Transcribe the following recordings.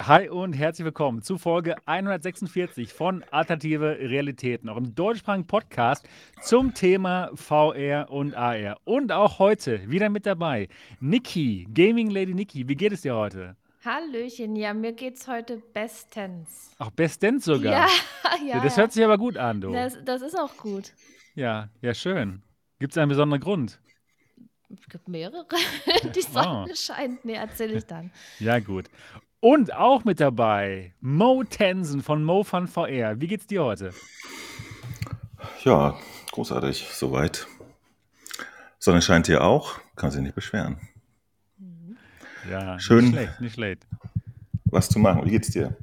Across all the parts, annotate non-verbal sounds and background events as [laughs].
Hi und herzlich willkommen zu Folge 146 von Alternative Realitäten, eurem deutschsprachigen Podcast zum Thema VR und AR. Und auch heute wieder mit dabei Niki, Gaming Lady Niki. Wie geht es dir heute? Hallöchen, ja, mir geht's heute bestens. Auch bestens sogar? Ja, [laughs] ja. Das hört sich aber gut an, du. Das, das ist auch gut. Ja, ja, schön. Gibt es einen besonderen Grund? Es gibt mehrere. [laughs] Die Sonne oh. scheint. Nee, erzähle ich dann. Ja, gut. Und auch mit dabei Mo Tensen von Mo Fun VR. Wie geht's dir heute? Ja, großartig, soweit. Sonne scheint hier auch, kann sich nicht beschweren. Ja, Schön. Nicht schlecht, nicht schlecht. Was zu machen. Wie geht's dir?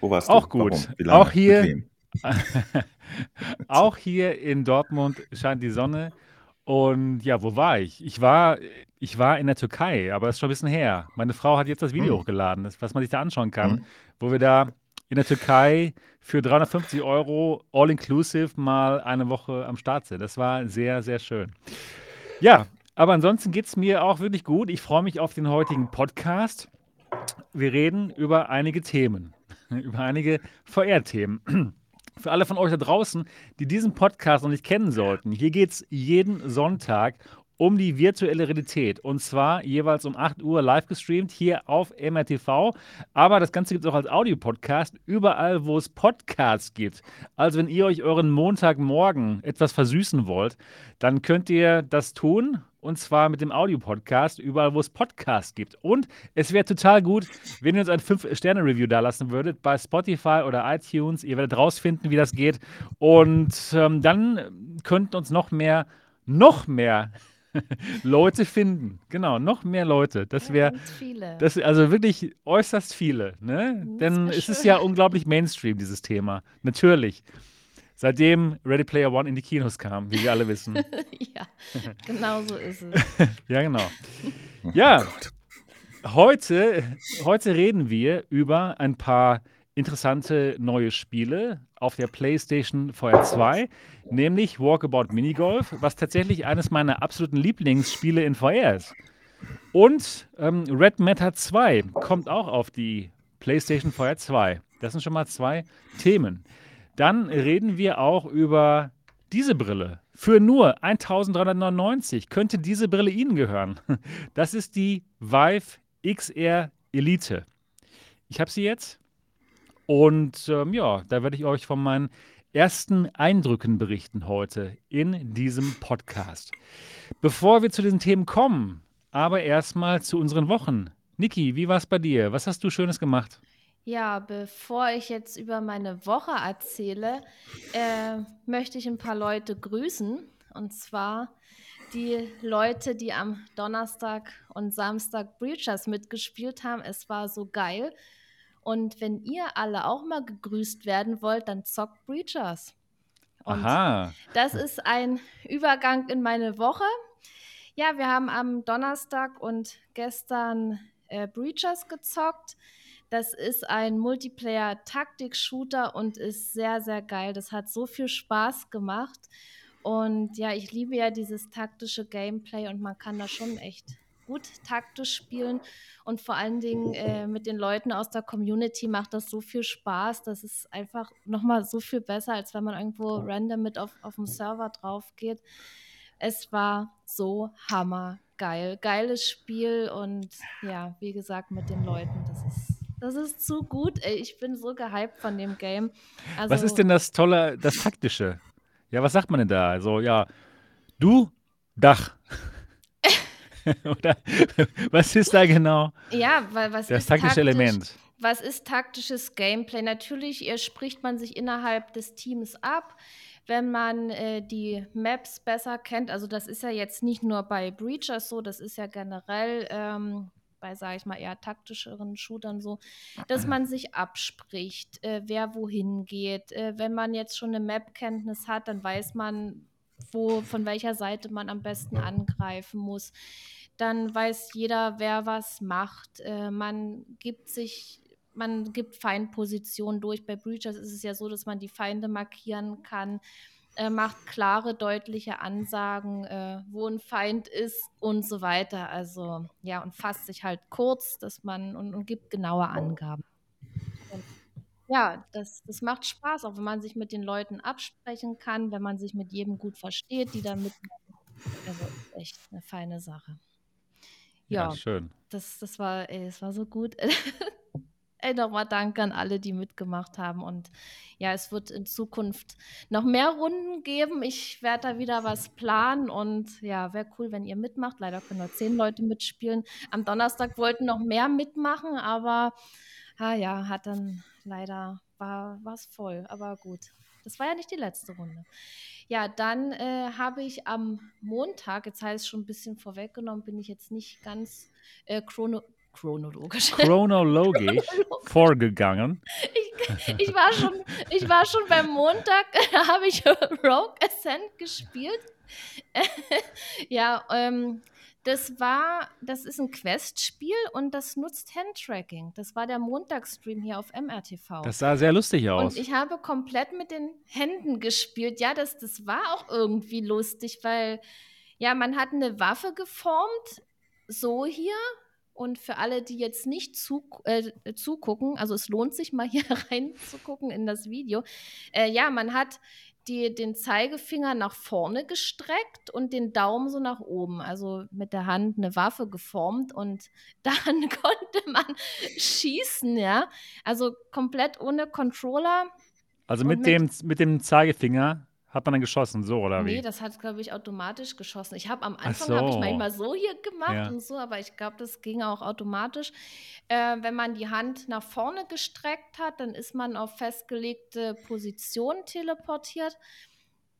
Wo warst auch du? Auch gut. Auch hier, [laughs] auch hier in Dortmund scheint die Sonne. Und ja, wo war ich? Ich war, ich war in der Türkei, aber das ist schon ein bisschen her. Meine Frau hat jetzt das Video hm. hochgeladen, das, was man sich da anschauen kann, hm. wo wir da in der Türkei für 350 Euro all-inclusive mal eine Woche am Start sind. Das war sehr, sehr schön. Ja, aber ansonsten geht es mir auch wirklich gut. Ich freue mich auf den heutigen Podcast. Wir reden über einige Themen, [laughs] über einige VR-Themen [clears throat] für alle von euch da draußen, die diesen Podcast noch nicht kennen sollten, hier geht es jeden Sonntag um die virtuelle Realität. Und zwar jeweils um 8 Uhr live gestreamt hier auf MRTV. Aber das Ganze gibt es auch als Audiopodcast, überall, wo es Podcasts gibt. Also, wenn ihr euch euren Montagmorgen etwas versüßen wollt, dann könnt ihr das tun und zwar mit dem Audio-Podcast, überall, wo es Podcasts gibt. Und es wäre total gut, wenn ihr uns ein 5-Sterne-Review da lassen würdet bei Spotify oder iTunes. Ihr werdet rausfinden, wie das geht. Und ähm, dann könnten uns noch mehr, noch mehr [laughs] Leute finden. Genau, noch mehr Leute. Das wäre. Das, also wirklich äußerst viele. Ne? Denn es ist ja unglaublich Mainstream, dieses Thema. Natürlich. Seitdem Ready Player One in die Kinos kam, wie wir alle wissen. [laughs] ja, genau so ist es. [laughs] ja, genau. Ja, heute, heute reden wir über ein paar interessante neue Spiele auf der PlayStation VR 2, nämlich Walkabout Minigolf, was tatsächlich eines meiner absoluten Lieblingsspiele in VR ist. Und ähm, Red Matter 2 kommt auch auf die PlayStation VR 2. Das sind schon mal zwei Themen. Dann reden wir auch über diese Brille. Für nur 1399 könnte diese Brille Ihnen gehören. Das ist die Vive XR Elite. Ich habe sie jetzt und ähm, ja, da werde ich euch von meinen ersten Eindrücken berichten heute in diesem Podcast. Bevor wir zu diesen Themen kommen, aber erstmal zu unseren Wochen. Niki, wie war es bei dir? Was hast du Schönes gemacht? Ja, bevor ich jetzt über meine Woche erzähle, äh, möchte ich ein paar Leute grüßen. Und zwar die Leute, die am Donnerstag und Samstag Breachers mitgespielt haben. Es war so geil. Und wenn ihr alle auch mal gegrüßt werden wollt, dann zockt Breachers. Und Aha. Das ist ein Übergang in meine Woche. Ja, wir haben am Donnerstag und gestern äh, Breachers gezockt. Das ist ein Multiplayer-Taktik-Shooter und ist sehr, sehr geil. Das hat so viel Spaß gemacht. Und ja, ich liebe ja dieses taktische Gameplay und man kann da schon echt gut taktisch spielen. Und vor allen Dingen äh, mit den Leuten aus der Community macht das so viel Spaß. Das ist einfach nochmal so viel besser, als wenn man irgendwo random mit auf, auf dem Server drauf geht. Es war so hammergeil. Geiles Spiel und ja, wie gesagt, mit den Leuten, das ist das ist zu gut, ey. Ich bin so gehypt von dem Game. Also, was ist denn das Tolle, das Taktische? Ja, was sagt man denn da? Also, ja, du, Dach. [laughs] Oder was ist da genau? Ja, weil was das ist taktische taktisch, Element? Was ist taktisches Gameplay? Natürlich spricht man sich innerhalb des Teams ab wenn man äh, die Maps besser kennt. Also das ist ja jetzt nicht nur bei Breachers so, das ist ja generell ähm, bei, sage ich mal, eher taktischeren Shootern so, dass man sich abspricht, äh, wer wohin geht. Äh, wenn man jetzt schon eine Map-Kenntnis hat, dann weiß man, wo, von welcher Seite man am besten angreifen muss. Dann weiß jeder, wer was macht. Äh, man gibt sich man gibt Feindpositionen durch. Bei Breachers ist es ja so, dass man die Feinde markieren kann äh, macht klare, deutliche Ansagen, äh, wo ein Feind ist und so weiter. Also ja, und fasst sich halt kurz, dass man und, und gibt genaue Angaben. Ja, das, das macht Spaß, auch wenn man sich mit den Leuten absprechen kann, wenn man sich mit jedem gut versteht, die da mitmachen. Also echt eine feine Sache. Ja, Ja, schön. das, das war, ey, das war so gut. [laughs] Ey, nochmal Dank an alle, die mitgemacht haben. Und ja, es wird in Zukunft noch mehr Runden geben. Ich werde da wieder was planen und ja, wäre cool, wenn ihr mitmacht. Leider können nur zehn Leute mitspielen. Am Donnerstag wollten noch mehr mitmachen, aber ah ja, hat dann leider war es voll. Aber gut, das war ja nicht die letzte Runde. Ja, dann äh, habe ich am Montag, jetzt heißt es schon ein bisschen vorweggenommen, bin ich jetzt nicht ganz äh, chrono chronologisch. [laughs] Chronologisch vorgegangen. Ich, ich, war schon, ich war schon beim Montag, [laughs] habe ich [laughs] Rogue Ascent gespielt. ja, ähm, das war, das ist ein Quest-Spiel und das nutzt Handtracking. Das war der Montagsstream hier auf MRTV. Das sah sehr lustig aus. Und ich habe komplett mit den Händen gespielt. Ja, das, das war auch irgendwie lustig, weil ja, man hat eine Waffe geformt, so hier. Und für alle, die jetzt nicht zu, äh, zugucken, also es lohnt sich mal hier [laughs] reinzugucken in das Video. Äh, ja, man hat die, den Zeigefinger nach vorne gestreckt und den Daumen so nach oben, also mit der Hand eine Waffe geformt und [laughs] dann konnte man schießen, ja. Also komplett ohne Controller. Also mit, mit dem, mit dem Zeigefinger hat man dann geschossen, so oder wie? Nee, das hat, glaube ich, automatisch geschossen. Ich habe am Anfang so. habe ich manchmal so hier gemacht ja. und so, aber ich glaube, das ging auch automatisch. Äh, wenn man die Hand nach vorne gestreckt hat, dann ist man auf festgelegte Positionen teleportiert.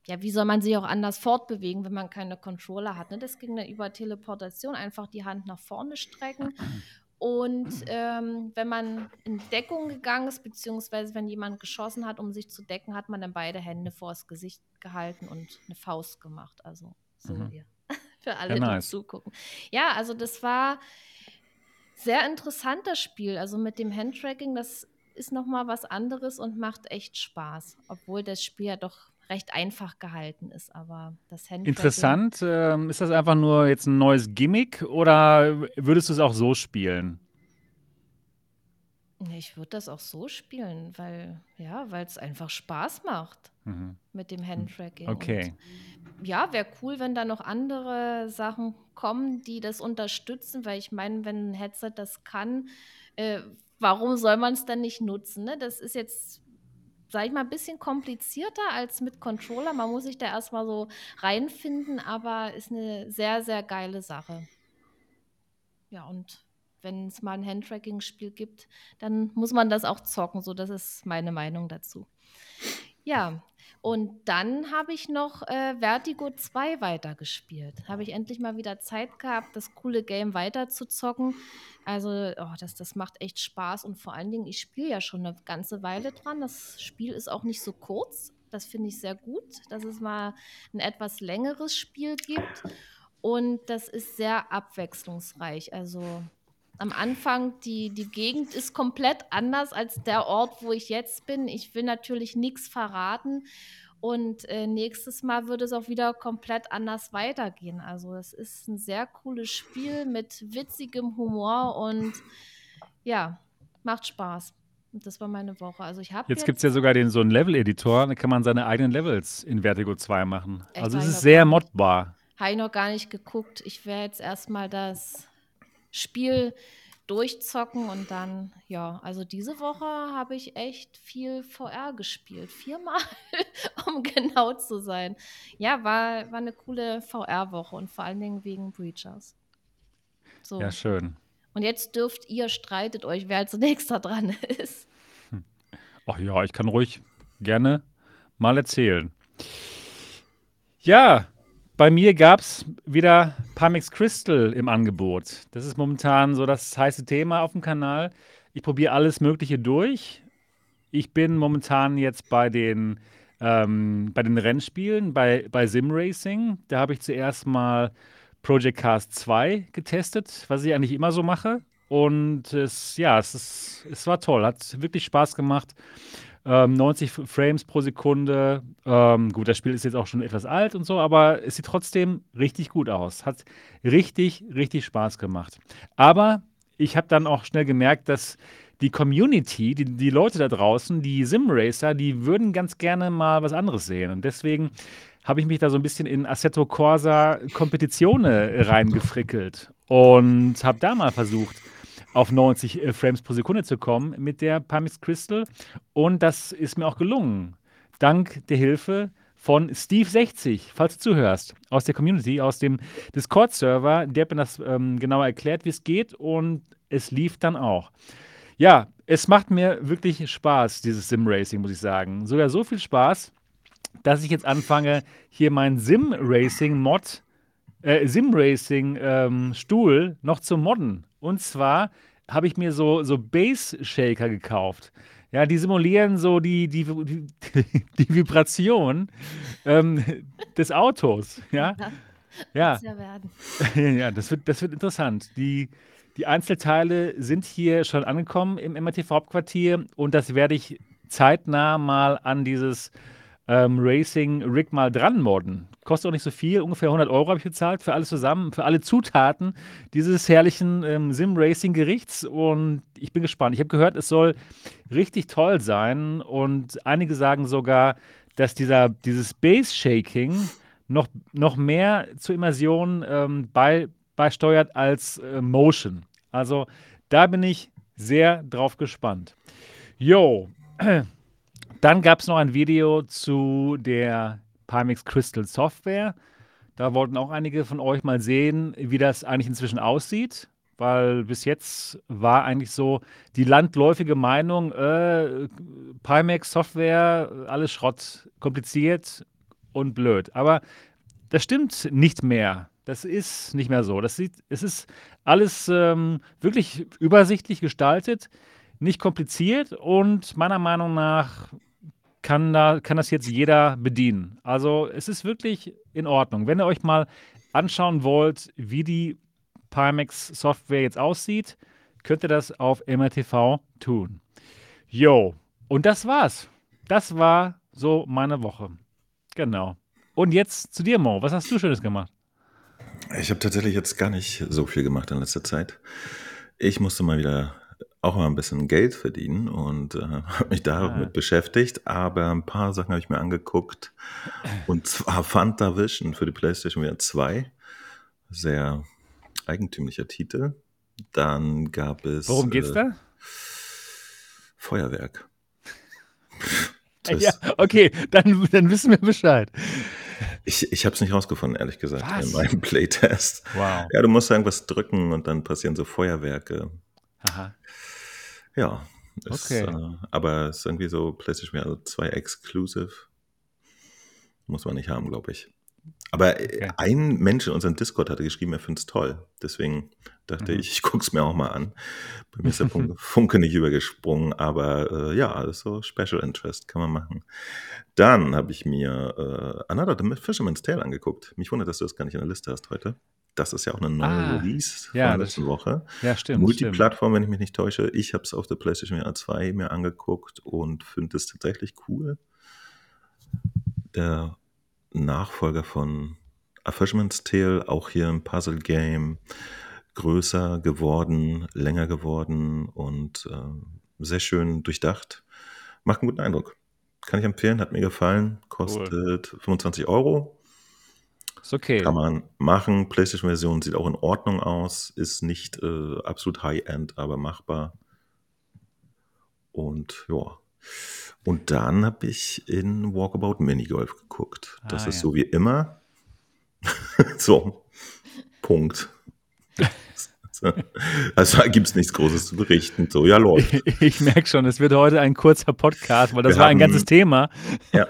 Ja, wie soll man sich auch anders fortbewegen, wenn man keine Controller hat? Ne? Das ging dann über Teleportation, einfach die Hand nach vorne strecken. Und ähm, wenn man in Deckung gegangen ist, beziehungsweise wenn jemand geschossen hat, um sich zu decken, hat man dann beide Hände vors Gesicht gehalten und eine Faust gemacht. Also so mhm. hier. [laughs] Für alle, ja, nice. die zugucken. Ja, also das war sehr interessant, das Spiel. Also mit dem Handtracking, das ist nochmal was anderes und macht echt Spaß. Obwohl das Spiel ja doch recht einfach gehalten ist, aber das Handtracking. Interessant. Ähm, ist das einfach nur jetzt ein neues Gimmick oder würdest du es auch so spielen? Ich würde das auch so spielen, weil ja, weil es einfach Spaß macht mhm. mit dem Handtracking. Okay. Und, ja, wäre cool, wenn da noch andere Sachen kommen, die das unterstützen, weil ich meine, wenn ein Headset das kann, äh, warum soll man es dann nicht nutzen? Ne? Das ist jetzt sage ich mal, ein bisschen komplizierter als mit Controller. Man muss sich da erstmal so reinfinden, aber ist eine sehr, sehr geile Sache. Ja, und wenn es mal ein Handtracking-Spiel gibt, dann muss man das auch zocken. So, das ist meine Meinung dazu. Ja, und dann habe ich noch äh, Vertigo 2 weitergespielt. Habe ich endlich mal wieder Zeit gehabt, das coole Game weiter zu zocken. Also, oh, das, das macht echt Spaß und vor allen Dingen, ich spiele ja schon eine ganze Weile dran. Das Spiel ist auch nicht so kurz. Das finde ich sehr gut, dass es mal ein etwas längeres Spiel gibt. Und das ist sehr abwechslungsreich. Also am Anfang, die, die Gegend ist komplett anders als der Ort, wo ich jetzt bin. Ich will natürlich nichts verraten. Und äh, nächstes Mal wird es auch wieder komplett anders weitergehen. Also es ist ein sehr cooles Spiel mit witzigem Humor und ja, macht Spaß. Und das war meine Woche. Also ich jetzt, jetzt gibt es ja sogar den, so einen Level-Editor, da kann man seine eigenen Levels in Vertigo 2 machen. Echt, also es ist sehr modbar. Habe ich noch gar nicht geguckt. Ich werde jetzt erstmal das Spiel durchzocken und dann, ja, also diese Woche habe ich echt viel VR gespielt. Viermal, [laughs] um genau zu sein. Ja, war, war eine coole VR-Woche und vor allen Dingen wegen Breachers. So. Ja, schön. Und jetzt dürft ihr, streitet euch, wer als nächster dran ist. Ach ja, ich kann ruhig gerne mal erzählen. Ja, bei mir gab es wieder Pimax Crystal im Angebot. Das ist momentan so das heiße Thema auf dem Kanal. Ich probiere alles Mögliche durch. Ich bin momentan jetzt bei den, ähm, bei den Rennspielen, bei, bei Sim Racing. Da habe ich zuerst mal Project Cast 2 getestet, was ich eigentlich immer so mache. Und es, ja, es, ist, es war toll, hat wirklich Spaß gemacht. Ähm, 90 Frames pro Sekunde. Ähm, gut, das Spiel ist jetzt auch schon etwas alt und so, aber es sieht trotzdem richtig gut aus. Hat richtig, richtig Spaß gemacht. Aber ich habe dann auch schnell gemerkt, dass die Community, die, die Leute da draußen, die Simracer, die würden ganz gerne mal was anderes sehen. Und deswegen habe ich mich da so ein bisschen in Assetto Corsa Kompetitione reingefrickelt und habe da mal versucht, auf 90 äh, Frames pro Sekunde zu kommen mit der Pimax Crystal. Und das ist mir auch gelungen. Dank der Hilfe von Steve60, falls du zuhörst, aus der Community, aus dem Discord-Server. Der hat mir das ähm, genauer erklärt, wie es geht und es lief dann auch. Ja, es macht mir wirklich Spaß, dieses Sim-Racing, muss ich sagen. Sogar so viel Spaß, dass ich jetzt anfange, hier meinen Sim-Racing-Mod, äh, Sim-Racing-Stuhl ähm, noch zu modden. Und zwar habe ich mir so, so Bass-Shaker gekauft. Ja, die simulieren so die, die, die, [laughs] die Vibration ähm, des Autos. Ja, ja. Ja, [laughs] ja das, wird, das wird interessant. Die, die Einzelteile sind hier schon angekommen im MRTV-Hauptquartier und das werde ich zeitnah mal an dieses ähm, Racing Rig mal dran modden. Kostet auch nicht so viel, ungefähr 100 Euro habe ich bezahlt für alles zusammen, für alle Zutaten dieses herrlichen ähm, Sim-Racing-Gerichts und ich bin gespannt. Ich habe gehört, es soll richtig toll sein und einige sagen sogar, dass dieser, dieses Base-Shaking noch, noch mehr zur Immersion ähm, bei, beisteuert als äh, Motion. Also da bin ich sehr drauf gespannt. Jo, [clears throat] dann gab es noch ein Video zu der Pimax Crystal Software. Da wollten auch einige von euch mal sehen, wie das eigentlich inzwischen aussieht, weil bis jetzt war eigentlich so die landläufige Meinung, äh, Pimax Software, alles Schrott, kompliziert und blöd. Aber das stimmt nicht mehr. Das ist nicht mehr so. Das sieht, es ist alles ähm, wirklich übersichtlich gestaltet, nicht kompliziert und meiner Meinung nach kann, da, kann das jetzt jeder bedienen. Also es ist wirklich in Ordnung. Wenn ihr euch mal anschauen wollt, wie die Pimax Software jetzt aussieht, könnt ihr das auf MRTV tun. Jo, und das war's. Das war so meine Woche. Genau. Und jetzt zu dir, Mo. Was hast du Schönes gemacht? Ich habe tatsächlich jetzt gar nicht so viel gemacht in letzter Zeit. Ich musste mal wieder auch mal ein bisschen Geld verdienen und äh, [laughs] habe mich damit ah. beschäftigt, aber ein paar Sachen habe ich mir angeguckt. Und zwar [laughs] Fanta Vision für die PlayStation VR 2. Sehr eigentümlicher Titel. Dann gab es. Worum geht's äh, da? Feuerwerk. [laughs] Ja, okay, dann, dann wissen wir Bescheid. Ich, ich habe es nicht rausgefunden, ehrlich gesagt, Was? in meinem Playtest. Wow. Ja, du musst irgendwas drücken und dann passieren so Feuerwerke. Aha. Ja, ist, okay. Äh, aber es ist irgendwie so PlayStation VR 2 Exclusive. Muss man nicht haben, glaube ich. Aber äh, okay. ein Mensch in unserem Discord hatte geschrieben, er findet es toll. Deswegen dachte mhm. ich, ich gucke es mir auch mal an. Bei mir ist der [laughs] Funke nicht übergesprungen, aber äh, ja, ist so Special Interest, kann man machen. Dann habe ich mir äh, Another The Fisherman's Tale angeguckt. Mich wundert, dass du das gar nicht in der Liste hast heute. Das ist ja auch eine neue ah, Release ja, von letzten Woche. Ja, stimmt. Multiplattform, wenn ich mich nicht täusche. Ich habe es auf der PlayStation VR 2 mir angeguckt und finde es tatsächlich cool. Der Nachfolger von A Fisherman's Tale, auch hier ein Puzzle-Game, größer geworden, länger geworden und äh, sehr schön durchdacht. Macht einen guten Eindruck. Kann ich empfehlen, hat mir gefallen. Kostet cool. 25 Euro. Ist okay. Kann man machen. PlayStation-Version sieht auch in Ordnung aus. Ist nicht äh, absolut High-End, aber machbar. Und ja. Und dann habe ich in Walkabout Minigolf geguckt. Das ah, ist ja. so wie immer. [laughs] so, Punkt. [laughs] Also da gibt es nichts Großes zu berichten. So, ja, läuft. [laughs] Ich, ich merke schon, es wird heute ein kurzer Podcast, weil das Wir war haben, ein ganzes Thema. Ja.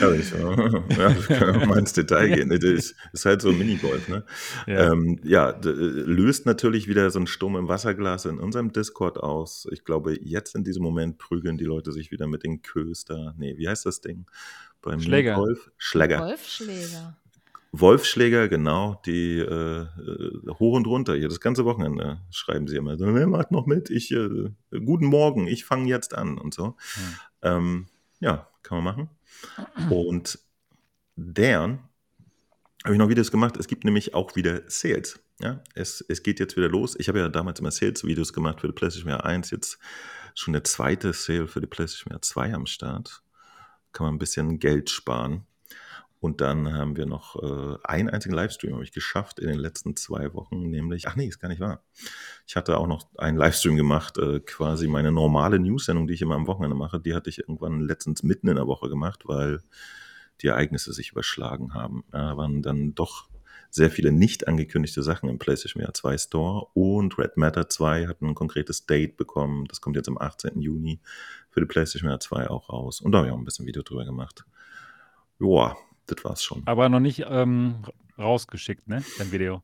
Ja, ich, [laughs] ja, das kann auch mal ins Detail gehen. Das ist, ist halt so ein Minigolf. Ne? Ja, ähm, ja löst natürlich wieder so ein Sturm im Wasserglas in unserem Discord aus. Ich glaube, jetzt in diesem Moment prügeln die Leute sich wieder mit den Köster. Nee, wie heißt das Ding? Beim Schläger. Minigolf? Schläger. Wolfschläger. Wolfschläger, genau, die äh, hoch und runter, hier das ganze Wochenende schreiben sie immer. So, wer macht noch mit? Ich, äh, guten Morgen, ich fange jetzt an und so. Ja. Ähm, ja, kann man machen. Und der habe ich noch Videos gemacht. Es gibt nämlich auch wieder Sales. Ja, es, es geht jetzt wieder los. Ich habe ja damals immer Sales-Videos gemacht für die PlayStation 1. Jetzt schon der zweite Sale für die PlayStation 2 am Start. Kann man ein bisschen Geld sparen. Und dann haben wir noch äh, einen einzigen Livestream habe ich geschafft in den letzten zwei Wochen, nämlich, ach nee, ist gar nicht wahr. Ich hatte auch noch einen Livestream gemacht, äh, quasi meine normale News-Sendung, die ich immer am Wochenende mache, die hatte ich irgendwann letztens mitten in der Woche gemacht, weil die Ereignisse sich überschlagen haben. Da waren dann doch sehr viele nicht angekündigte Sachen im PlayStation VR 2 Store und Red Matter 2 hat ein konkretes Date bekommen. Das kommt jetzt am 18. Juni für die PlayStation VR 2 auch raus. Und da habe ich auch ein bisschen Video drüber gemacht. Joa, das war's schon. Aber noch nicht ähm, rausgeschickt, ne? Dein Video.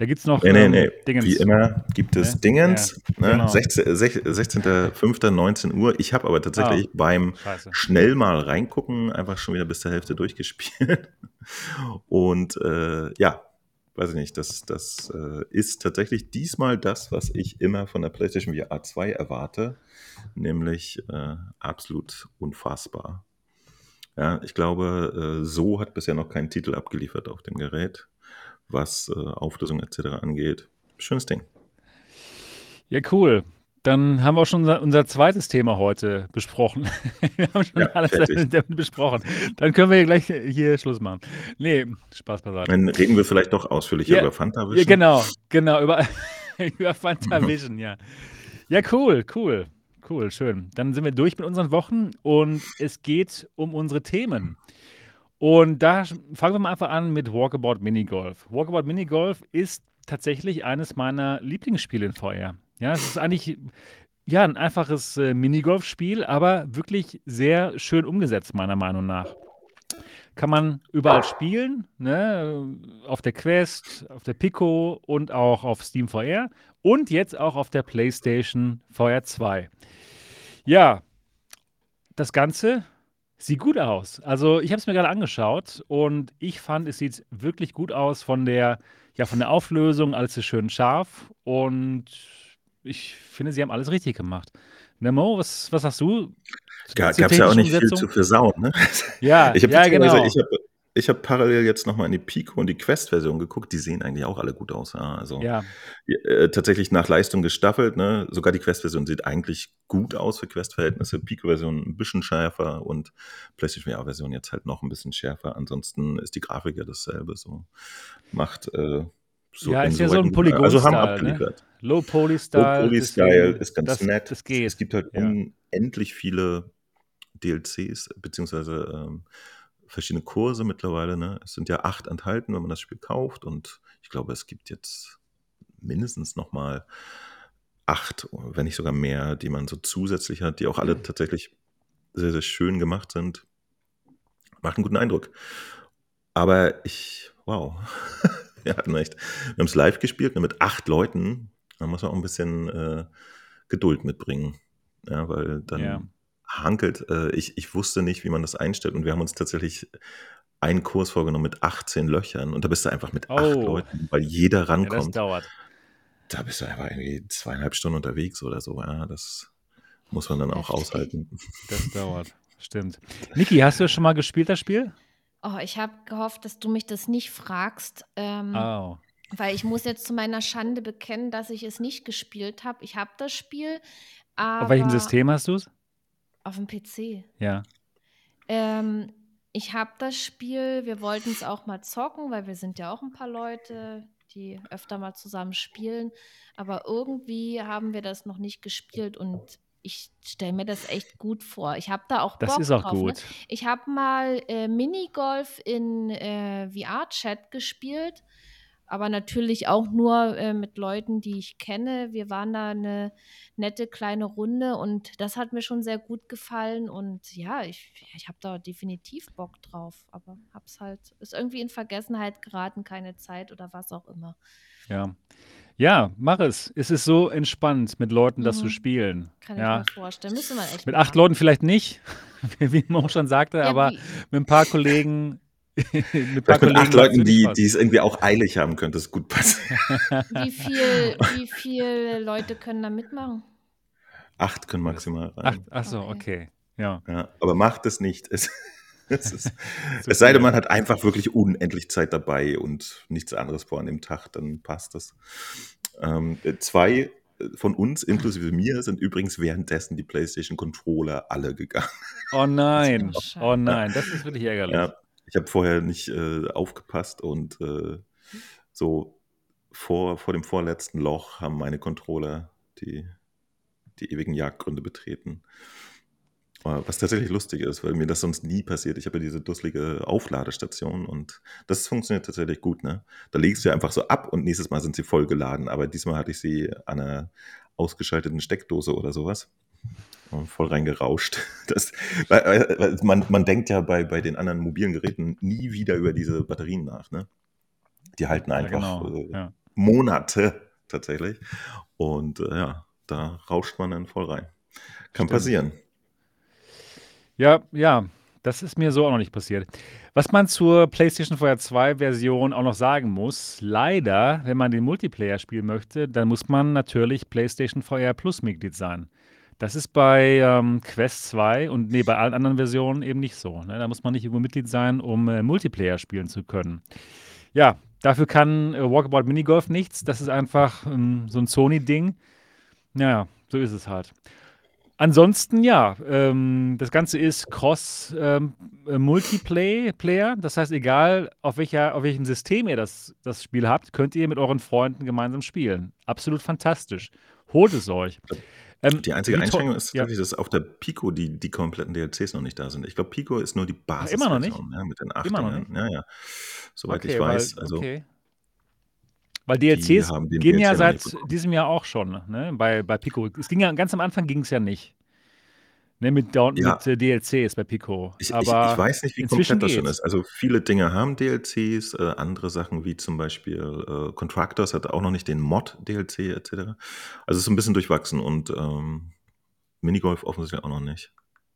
Da gibt es noch nee, nee, ähm, nee. Dingens. Wie immer gibt es ne? Dingens. Ja, ne? genau. 16.05. 16, 19 Uhr. Ich habe aber tatsächlich oh, beim Scheiße. schnell mal reingucken einfach schon wieder bis zur Hälfte durchgespielt. [laughs] Und äh, ja, weiß ich nicht, das, das äh, ist tatsächlich diesmal das, was ich immer von der PlayStation VR 2 erwarte, nämlich äh, absolut unfassbar. Ja, ich glaube, äh, so hat bisher noch kein Titel abgeliefert auf dem Gerät was äh, Auflösung etc. angeht. Schönes Ding. Ja, cool. Dann haben wir auch schon unser, zweites Thema heute besprochen. [laughs] wir haben schon ja, alles [laughs] damit besprochen. Dann können wir gleich hier Schluss machen. Nee, Spaß beiseite. Dann reden wir vielleicht doch ausführlicher ja, über Fantavision. Ja, genau, genau, über, [laughs] über Fantavision, ja. Ja, cool, cool, cool, schön. Dann sind wir durch mit unseren Wochen und es geht um unsere Themen. Und da fangen wir mal einfach an mit Walkabout Minigolf. Walkabout Minigolf ist tatsächlich eines meiner Lieblingsspiele in VR. Ja, es ist eigentlich ja, ein einfaches äh, Minigolf-Spiel, aber wirklich sehr schön umgesetzt, meiner Meinung nach. Kann man überall spielen, ne? auf der Quest, auf der Pico und auch auf Steam VR und jetzt auch auf der PlayStation VR 2. Ja, das Ganze Sieht gut aus. Also ich habe es mir gerade angeschaut und ich fand, es sieht wirklich gut aus von der, ja, von der Auflösung, alles ist schön scharf und ich finde, sie haben alles richtig gemacht. Nemo, was, was sagst du? Gab es ja auch nicht viel zu versauen, ne? Ja, [laughs] ich ja, genau. Ich habe ich habe parallel jetzt nochmal in die Pico und die Quest-Version geguckt. Die sehen eigentlich auch alle gut aus. Ja. Also ja. Äh, tatsächlich nach Leistung gestaffelt. Ne? Sogar die Quest-Version sieht eigentlich gut aus für Quest-Verhältnisse. Pico-Version ein bisschen schärfer und PlayStation VR-Version jetzt halt noch ein bisschen schärfer. Ansonsten ist die Grafik ja dasselbe. So macht äh, so ja, ist ja so ein Polygon-Style. Also haben ne? abgeliefert. Ne? Low Poly-Style. Low Poly-Style ist ganz das, nett. Das geht. Es gibt halt ja. unendlich viele DLCs, beziehungsweise ähm, verschiedene Kurse mittlerweile. Ne? Es sind ja acht enthalten, wenn man das Spiel kauft. Und ich glaube, es gibt jetzt mindestens nochmal acht, wenn nicht sogar mehr, die man so zusätzlich hat, die auch alle tatsächlich sehr, sehr schön gemacht sind. Macht einen guten Eindruck. Aber ich, wow, [laughs] wir hatten echt, wir haben es live gespielt ne, mit acht Leuten. Da muss man auch ein bisschen äh, Geduld mitbringen. Ja, weil dann ja hankelt. Äh, ich, ich wusste nicht, wie man das einstellt. Und wir haben uns tatsächlich einen Kurs vorgenommen mit 18 Löchern. Und da bist du einfach mit oh. acht Leuten, weil jeder rankommt. Ja, das dauert. Da bist du einfach irgendwie zweieinhalb Stunden unterwegs oder so. Ja, das muss man dann auch aushalten. Das dauert, [laughs] stimmt. Niki, hast du schon mal gespielt, das Spiel? Oh, ich habe gehofft, dass du mich das nicht fragst. Ähm, oh. Weil ich muss jetzt zu meiner Schande bekennen, dass ich es nicht gespielt habe. Ich habe das Spiel. Aber Auf welchem System hast du es? Auf dem PC. Ja. Ähm, ich habe das Spiel, wir wollten es auch mal zocken, weil wir sind ja auch ein paar Leute, die öfter mal zusammen spielen. Aber irgendwie haben wir das noch nicht gespielt und ich stelle mir das echt gut vor. Ich habe da auch Bock Das ist auch drauf. Ne? gut. Ne? Ich habe mal äh, Minigolf in äh, VR-Chat gespielt aber natürlich auch nur äh, mit Leuten, die ich kenne. Wir waren da eine nette kleine Runde und das hat mir schon sehr gut gefallen und ja, ich, ich habe da definitiv Bock drauf, aber hab's halt, ist irgendwie in Vergessenheit geraten, keine Zeit oder was auch immer. Ja. Ja, mach es. Es ist so entspannt, mit Leuten das zu mhm. spielen. Kann ja. ich mir vorstellen. Müsste man echt Mit acht Leuten vielleicht nicht, [laughs] wie Mo schon sagte, ja, aber wie? mit ein paar Kollegen mit, mit acht Leuten, die, die es irgendwie auch eilig haben, könnte es gut passen. [laughs] wie, viel, wie viele Leute können da mitmachen? Acht können maximal rein. Acht, achso, okay. okay. Ja. ja. Aber macht es nicht. Es [laughs] es, ist, [laughs] es sei denn, man hat einfach wirklich unendlich Zeit dabei und nichts anderes vor an dem Tag, dann passt das. Ähm, zwei von uns, inklusive mir, sind übrigens währenddessen die PlayStation Controller alle gegangen. Oh nein, oh nein, das ist wirklich ärgerlich. Ja, ich habe vorher nicht äh, aufgepasst und äh, so vor, vor dem vorletzten Loch haben meine Controller die, die ewigen Jagdgründe betreten. Was tatsächlich lustig ist, weil mir das sonst nie passiert. Ich habe ja diese dusselige Aufladestation und das funktioniert tatsächlich gut. Ne? Da legst du einfach so ab und nächstes Mal sind sie voll geladen. Aber diesmal hatte ich sie an einer ausgeschalteten Steckdose oder sowas. Voll reingerauscht. [laughs] Das, man, man denkt ja bei, bei den anderen mobilen Geräten nie wieder über diese Batterien nach. Ne? Die halten einfach ja, genau. äh, ja. Monate tatsächlich. Und äh, ja, da rauscht man dann voll rein. Kann Stimmt. passieren. Ja, ja, das ist mir so auch noch nicht passiert. Was man zur PlayStation 4 2 Version auch noch sagen muss, leider, wenn man den Multiplayer spielen möchte, dann muss man natürlich PlayStation VR Plus Mitglied sein. Das ist bei ähm, Quest 2 und nee, bei allen anderen Versionen eben nicht so. Ne? Da muss man nicht irgendwo Mitglied sein, um äh, Multiplayer spielen zu können. Ja, dafür kann äh, Walkabout Minigolf nichts. Das ist einfach ähm, so ein Sony-Ding. Naja, so ist es halt. Ansonsten ja, ähm, das Ganze ist Cross-Multiplayer. Ähm, das heißt, egal auf, welcher, auf welchem System ihr das, das Spiel habt, könnt ihr mit euren Freunden gemeinsam spielen. Absolut fantastisch. Holt es euch. Ähm, die einzige Einschränkung ist ja. dass auf der Pico die, die kompletten DLCs noch nicht da sind. Ich glaube, Pico ist nur die Basis. Immer noch nicht? Ja, mit den acht. Immer noch nicht? Ja, ja. Soweit okay, ich weiß. Weil, also, okay. Weil DLCs gehen DLC ja seit diesem Jahr auch schon, ne? Bei, bei Pico. Es ging ja ganz am Anfang ging es ja nicht. Ne, mit, ja. mit äh, DLCs bei Pico. Ich, ich, ich, weiß nicht, wie komplett das schon ist. Also viele Dinge haben DLCs, äh, andere Sachen wie zum Beispiel äh, Contractors hat auch noch nicht den Mod-DLC etc. Also es ist ein bisschen durchwachsen und ähm, Minigolf offensichtlich auch noch nicht.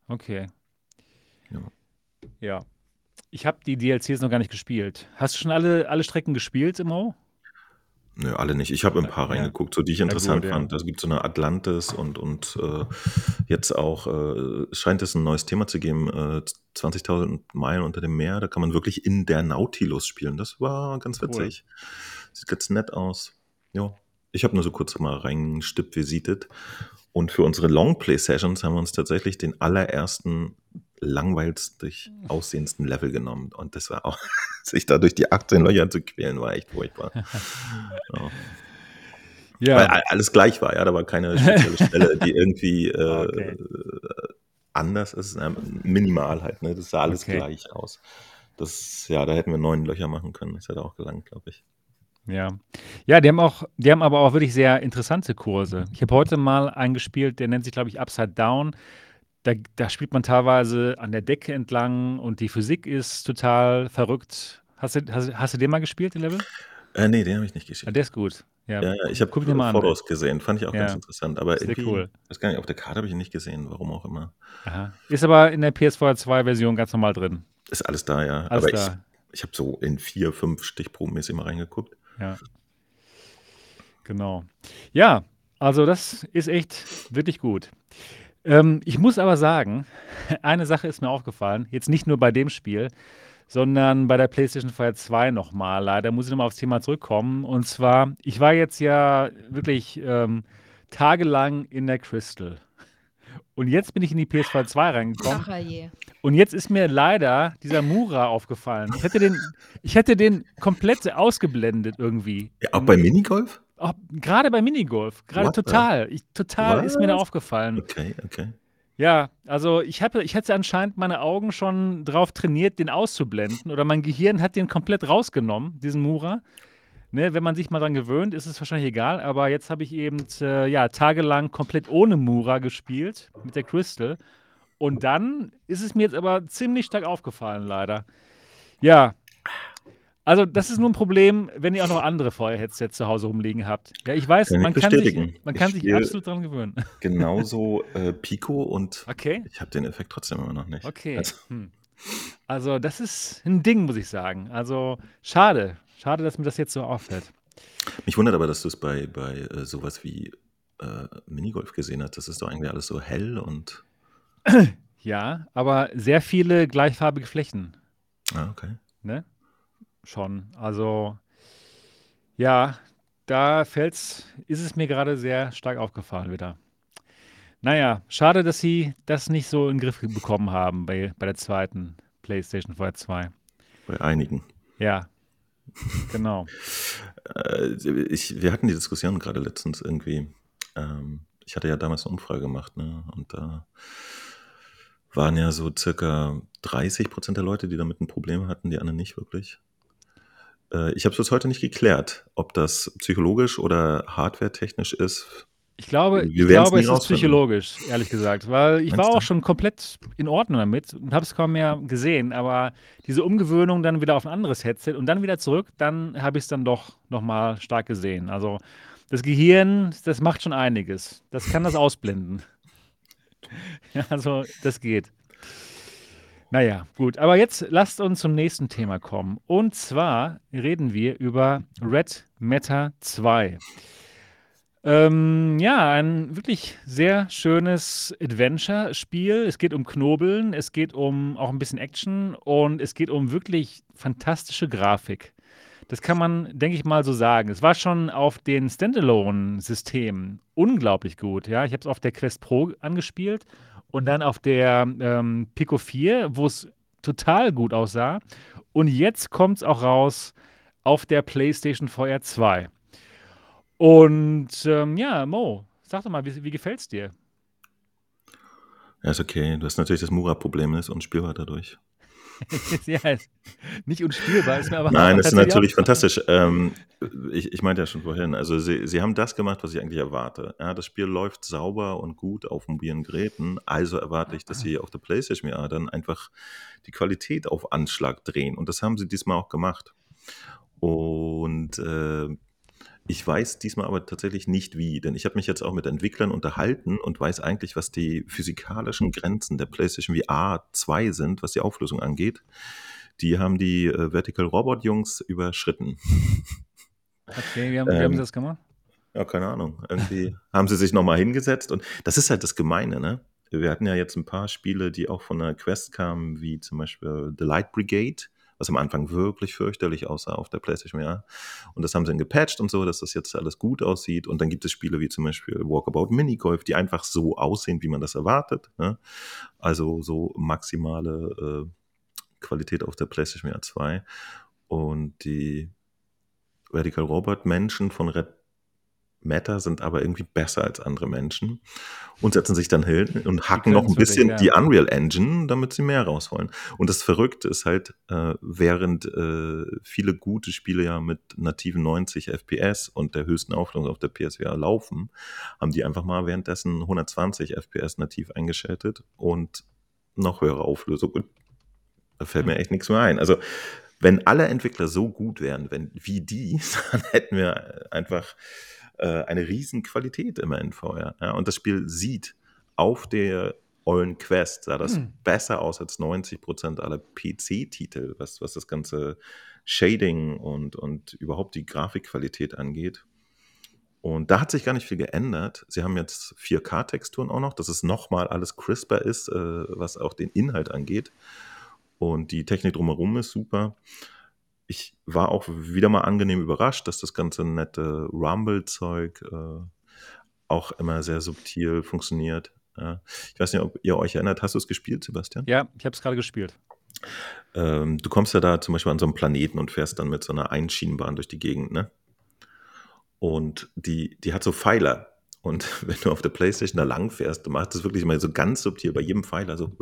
Okay. Ja. ja. Ich habe die DLCs noch gar nicht gespielt. Hast du schon alle, alle Strecken gespielt im Mo? Nö, alle nicht. Ich habe ein paar ja. reingeguckt, so die ich interessant gut, fand. Ja. Es gibt so eine Atlantis und, und äh, jetzt auch äh, scheint es ein neues Thema zu geben, äh, 20.000 Meilen unter dem Meer. Da kann man wirklich in der Nautilus spielen. Das war ganz witzig. Cool. Sieht ganz nett aus. Ja, ich habe nur so kurz mal reinstipp visitet. Und für unsere Longplay-Sessions haben wir uns tatsächlich den allerersten langweiligst aussehendsten Level genommen. Und das war auch, [laughs] sich da durch die 18 Löcher zu quälen, war echt furchtbar. ja. ja. Weil alles gleich war, ja, da war keine spezielle [laughs] Stelle, die irgendwie äh, okay. anders ist. Minimal halt, ne? Das sah alles okay. gleich aus. Das, ja, da hätten wir neun Löcher machen können. Das hätte auch gelangt, glaube ich. Ja. Ja, die haben auch, die haben aber auch wirklich sehr interessante Kurse. Ich habe heute mal eingespielt, der nennt sich, glaube ich, Upside Down. Da, da spielt man teilweise an der Decke entlang und die Physik ist total verrückt. Hast du, hast, hast du den mal gespielt, den Level? Äh, nee, den habe ich nicht gespielt. Ah, der ist gut. Ja, ja, ja ich habe Fotos an. gesehen, fand ich auch ja, ganz interessant. Aber irgendwie, cool. weiß gar nicht, auf der Karte habe ich ihn nicht gesehen, warum auch immer. Aha. Ist aber in der PS4 2-Version ganz normal drin. Ist alles da, ja. Alles aber da. ich, ich habe so in vier, fünf Stichprobenmäßig mal reingeguckt. Ja. Genau. Ja, also das ist echt wirklich gut. Ähm, ich muss aber sagen, [laughs] eine Sache ist mir aufgefallen, jetzt nicht nur bei dem Spiel, sondern bei der PlayStation 4 2 nochmal. Leider muss ich nochmal aufs Thema zurückkommen. Und zwar, ich war jetzt ja wirklich ähm, tagelang in der Crystal. Und jetzt bin ich in die PS4 2 reingekommen. Ach, je. Und jetzt ist mir leider dieser Mura aufgefallen. Ich hätte den, ich hätte den komplett ausgeblendet irgendwie. Ja, auch bei Minigolf? Oh, gerade bei Minigolf, gerade total. Ich, total What? ist mir da aufgefallen. Okay, okay. Ja, also ich, hab, ich hatte anscheinend meine Augen schon drauf trainiert, den auszublenden. Oder mein Gehirn hat den komplett rausgenommen, diesen Mura. Ne, wenn man sich mal dran gewöhnt, ist es wahrscheinlich egal. Aber jetzt habe ich eben äh, ja, tagelang komplett ohne Mura gespielt mit der Crystal. Und dann ist es mir jetzt aber ziemlich stark aufgefallen, leider. Ja, also, das ist nur ein Problem, wenn ihr auch noch andere Feuerheadsets zu Hause rumliegen habt. Ja, ich weiß, kann man, kann sich, man kann sich absolut dran gewöhnen. [laughs] Genauso äh, Pico und okay. ich habe den Effekt trotzdem immer noch nicht. Okay. Also. Hm. also, das ist ein Ding, muss ich sagen. Also, schade. Schade, dass mir das jetzt so auffällt. Mich wundert aber, dass du es bei, bei äh, sowas wie äh, Minigolf gesehen hast. Das ist doch eigentlich alles so hell und. [clears throat] Ja, aber sehr viele gleichfarbige Flächen. Ah, okay. Ne? Schon. Also, ja, da fällt's, ist es mir gerade sehr stark aufgefallen wieder. Naja, schade, dass sie das nicht so in den Griff bekommen haben bei, bei der zweiten PlayStation 2. Bei einigen. Ja, genau. [laughs] äh, ich, wir hatten die Diskussion gerade letztens irgendwie. Ähm, ich hatte ja damals eine Umfrage gemacht, ne? Und da waren ja so circa 30 Prozent der Leute, die damit ein Problem hatten, die anderen nicht wirklich. Äh, ich habe es bis heute nicht geklärt, ob das psychologisch oder hardware-technisch ist. Ich glaube, ich glaube es ist psychologisch, ehrlich gesagt, weil ich Meinst war auch du? schon komplett in Ordnung damit und habe es kaum mehr gesehen, aber diese Umgewöhnung dann wieder auf ein anderes Headset und dann wieder zurück, dann habe ich es dann doch nochmal stark gesehen. Also das Gehirn, das macht schon einiges. Das kann das ausblenden. [laughs] ja, also das geht. Naja, gut. Aber jetzt lasst uns zum nächsten Thema kommen. Und zwar reden wir über Red Matter 2. Ähm, ja, ein wirklich sehr schönes Adventure-Spiel. Es geht um Knobeln, es geht um auch ein bisschen Action und es geht um wirklich fantastische Grafik. Das kann man, denke ich mal, so sagen. Es war schon auf den Standalone-Systemen unglaublich gut. Ja, ich habe es auf der Quest Pro angespielt und dann auf der ähm, Pico 4, wo es total gut aussah. Und jetzt kommt es auch raus auf der PlayStation VR 2. Und ähm, ja, Mo, sag doch mal, wie, wie gefällt es dir? Ja, ist okay. Du hast natürlich das Mura-Problem, ist unspielbar dadurch. [laughs] ja, nicht unspielbar, ist mir aber Nein, [laughs] das ist natürlich auch. fantastisch. Ähm, ich, ich meinte ja schon vorhin, also sie, sie haben das gemacht, was ich eigentlich erwarte. Ja, das Spiel läuft sauber und gut auf mobilen Geräten, also erwarte ich, dass sie auf der PlayStation VR dann einfach die Qualität auf Anschlag drehen. Und das haben sie diesmal auch gemacht. Und äh, ich weiß diesmal aber tatsächlich nicht wie, denn ich habe mich jetzt auch mit Entwicklern unterhalten und weiß eigentlich, was die physikalischen Grenzen der PlayStation VR 2 sind, was die Auflösung angeht. Die haben die äh, Vertical Robot Jungs überschritten. [laughs] Okay, wie haben, wie haben sie ähm, das gemacht? Ja, keine Ahnung. Irgendwie haben sie sich nochmal hingesetzt und das ist halt das Gemeine, ne? Wir hatten ja jetzt ein paar Spiele, die auch von der Quest kamen, wie zum Beispiel The Light Brigade was am Anfang wirklich fürchterlich aussah auf der PlayStation ja. Und das haben sie dann gepatcht und so, dass das jetzt alles gut aussieht. Und dann gibt es Spiele wie zum Beispiel Walkabout Minigolf, die einfach so aussehen, wie man das erwartet. Ne? Also so maximale äh, Qualität auf der PlayStation 2. Und die Radical Robot Menschen von Red Matter sind aber irgendwie besser als andere Menschen und setzen sich dann hin und hacken noch ein bisschen ja. die Unreal Engine, damit sie mehr rausholen. Und das Verrückte ist halt, äh, während äh, viele gute Spiele ja mit nativen 90 FPS und der höchsten Auflösung auf der PSVR laufen, haben die einfach mal währenddessen 120 FPS nativ eingeschaltet und noch höhere Auflösung. Und da fällt mir echt nichts mehr ein. Also wenn alle Entwickler so gut wären, wenn, wie die, [laughs] dann hätten wir einfach äh, eine riesen Qualität immer in VR. Ja? Und das Spiel sieht auf der ollen Quest sah das hm. besser aus als 90 Prozent aller PC-Titel, was, was das ganze Shading und, und überhaupt die Grafikqualität angeht. Und da hat sich gar nicht viel geändert. Sie haben jetzt 4K-Texturen auch noch, dass es nochmal alles crisper ist, äh, was auch den Inhalt angeht. Und die Technik drumherum ist super ich war auch wieder mal angenehm überrascht, dass das ganze nette Rumble-Zeug äh, auch immer sehr subtil funktioniert. Ja. Ich weiß nicht, ob ihr euch erinnert. Hast du es gespielt, Sebastian? Ja, ich habe es gerade gespielt. Ähm, du kommst ja da zum Beispiel an so einem Planeten und fährst dann mit so einer Einschienenbahn durch die Gegend, ne? Und die, die hat so Pfeiler. Und [laughs] wenn du auf der Playstation da lang fährst, du machst das wirklich immer so ganz subtil bei jedem Pfeiler so.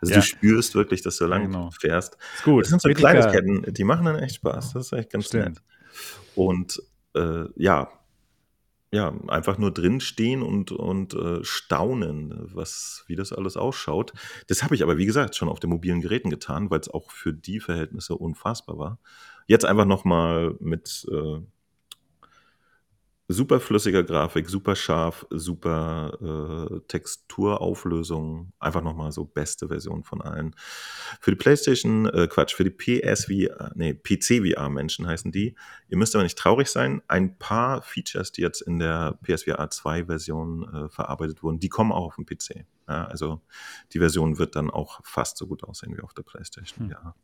Also ja. du spürst wirklich, dass du lang genau. fährst. Ist gut. Das sind so Kleinigkeiten, die machen dann echt Spaß. Das ist echt ganz Stimmt. nett. Und äh, ja, ja, einfach nur drinstehen und, und äh, staunen, was, wie das alles ausschaut. Das habe ich aber, wie gesagt, schon auf den mobilen Geräten getan, weil es auch für die Verhältnisse unfassbar war. Jetzt einfach nochmal mit äh, super flüssiger Grafik, super scharf, super äh, Texturauflösung. Einfach nochmal so beste Version von allen. Für die PlayStation, äh, Quatsch, für die PSVR, nee, PC-VR-Menschen heißen die. Ihr müsst aber nicht traurig sein. Ein paar Features, die jetzt in der PSVR 2-Version äh, verarbeitet wurden, die kommen auch auf dem PC. Ja, also die Version wird dann auch fast so gut aussehen wie auf der PlayStation hm. VR.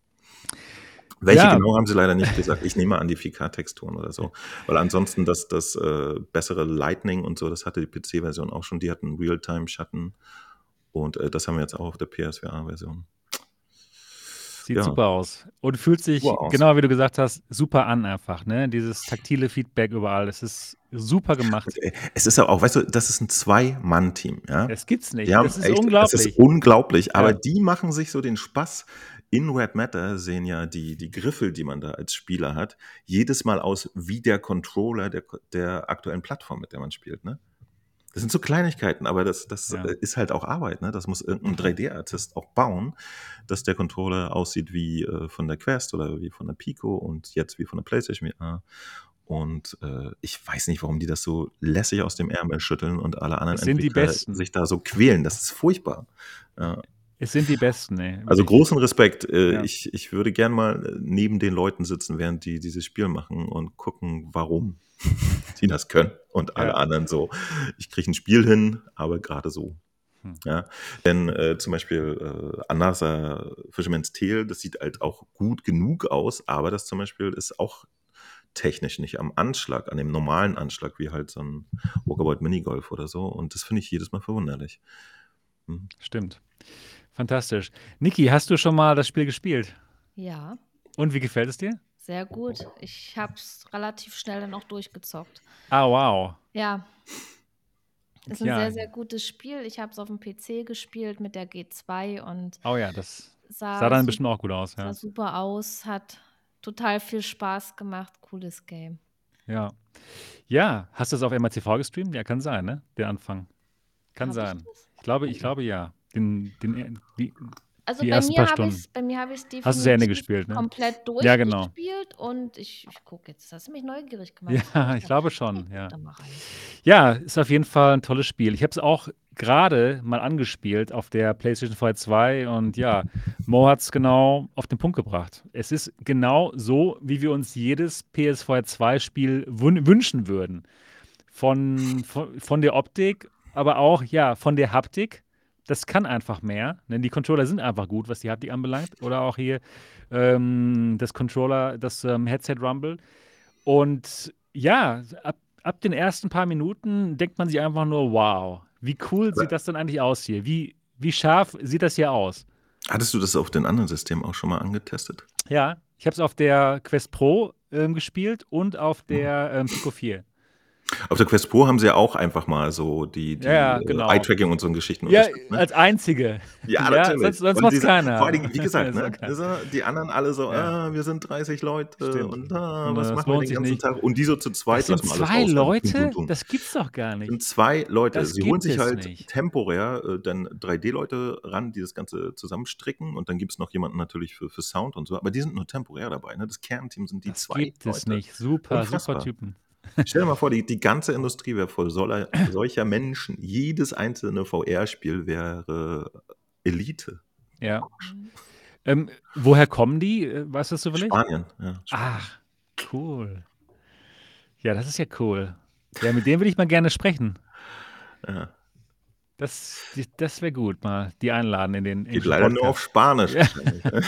Welche ja. genau haben sie leider nicht gesagt. Ich nehme an die 4K-Texturen oder so. Weil ansonsten das, das äh, bessere Lightning und so, das hatte die PC-Version auch schon. Die hatten Realtime-Schatten. Und äh, das haben wir jetzt auch auf der PSVR-Version. Sieht ja. super aus. Und fühlt sich, wow. genau wie du gesagt hast, super an einfach. Ne? Dieses taktile Feedback überall. Es ist super gemacht. [laughs] Es ist auch, weißt du, das ist ein Zwei-Mann-Team. Ja? Das gibt's nicht. Das ist echt, unglaublich. Das ist unglaublich. Aber ja. die machen sich so den Spaß, in Red Matter sehen ja die, die Griffel, die man da als Spieler hat, jedes Mal aus wie der Controller der, der aktuellen Plattform, mit der man spielt. Ne? Das sind so Kleinigkeiten, aber das, das ja. Äh, ist halt auch Arbeit. Ne? Das muss irgendein 3D-Artist auch bauen, dass der Controller aussieht wie äh, von der Quest oder wie von der Pico und jetzt wie von der PlayStation VR. Und äh, ich weiß nicht, warum die das so lässig aus dem Ärmel schütteln und alle anderen Entwickler sich da so quälen. Das ist furchtbar. Ja. Es sind die Besten, ey. Also großen Respekt. Äh, ja. ich, ich würde gern mal äh, neben den Leuten sitzen, während die dieses Spiel machen und gucken, warum [laughs] die das können. Und alle ja. anderen so. Ich kriege ein Spiel hin, aber gerade so. Hm. Ja, denn äh, zum Beispiel äh, Anasa Fisherman's Tale, das sieht halt auch gut genug aus, aber das zum Beispiel ist auch technisch nicht am Anschlag, an dem normalen Anschlag, wie halt so ein Walkabout Minigolf oder so. Und das finde ich jedes Mal verwunderlich. Hm. Stimmt. Fantastisch. Niki, hast du schon mal das Spiel gespielt? Ja. Und wie gefällt es dir? Sehr gut. Ich habe es relativ schnell dann auch durchgezockt. Ah, wow. Ja. Es ist ein ja. sehr, sehr gutes Spiel. Ich habe es auf dem PC gespielt mit der G2 und. Oh ja, das sah, sah dann bestimmt auch gut aus. Ja. Sah super aus, hat total viel Spaß gemacht. Cooles Game. Ja. Ja, hast du es auf MATV gestreamt? Ja, kann sein, ne? Der Anfang. Kann hab sein. Ich, ich, glaube, ich glaube ja den, den, die, also die bei, mir Stunden. bei mir habe ich es definitiv Hast du Ende gespielt, ne? komplett durchgespielt ja, genau. und ich, ich gucke jetzt, hast du mich neugierig gemacht. Ja, ich glaube schon, ja. Ja, ist auf jeden Fall ein tolles Spiel. Ich habe es auch gerade mal angespielt auf der PlayStation 4 2 und ja, Mo hat es genau auf den Punkt gebracht. Es ist genau so, wie wir uns jedes PS4 2 Spiel wünschen würden. Von, von, von der Optik, aber auch ja, von der Haptik das kann einfach mehr, denn die Controller sind einfach gut, was die Haptik anbelangt. Oder auch hier ähm, das Controller, das ähm, Headset Rumble. Und ja, ab, ab den ersten paar Minuten denkt man sich einfach nur, wow, wie cool sieht das denn eigentlich aus hier? Wie, wie scharf sieht das hier aus? Hattest du das auf den anderen Systemen auch schon mal angetestet? Ja, ich habe es auf der Quest Pro ähm, gespielt und auf der ähm, Pico 4. Auf der Quest Pro haben sie ja auch einfach mal so die, die ja, äh, genau. Eye-Tracking und so Geschichten. Ja, ne? als einzige. Ja, natürlich. sonst sonst macht keiner. Vor allem, wie [laughs] gesagt, ne, die anderen alle so, ja. ah, wir sind 30 Leute Stimmt. und ah, was machen wir den ganzen nicht. Tag? Und die so zu zweit das sind zwei Leute? Das gibt's doch gar nicht. Das sind zwei Leute. Das sie holen sich halt nicht. temporär äh, dann 3D-Leute ran, die das Ganze zusammenstricken und dann gibt es noch jemanden natürlich für, für Sound und so, aber die sind nur temporär dabei. Ne? Das Kernteam sind die das zwei gibt Leute. es nicht. Super, Unfassbar. super Typen. Stell dir mal vor, die, die ganze Industrie wäre voll solcher, solcher Menschen. Jedes einzelne VR-Spiel wäre Elite. Ja. Ähm, woher kommen die? Äh, weißt du das zufällig? Spanien, ja. Spanien. Ach, cool. Ja, das ist ja cool. Ja, mit dem würde ich mal gerne sprechen. Ja. Das, das wäre gut, mal die einladen in den. In Geht leider nur auf Spanisch. Ja. [laughs]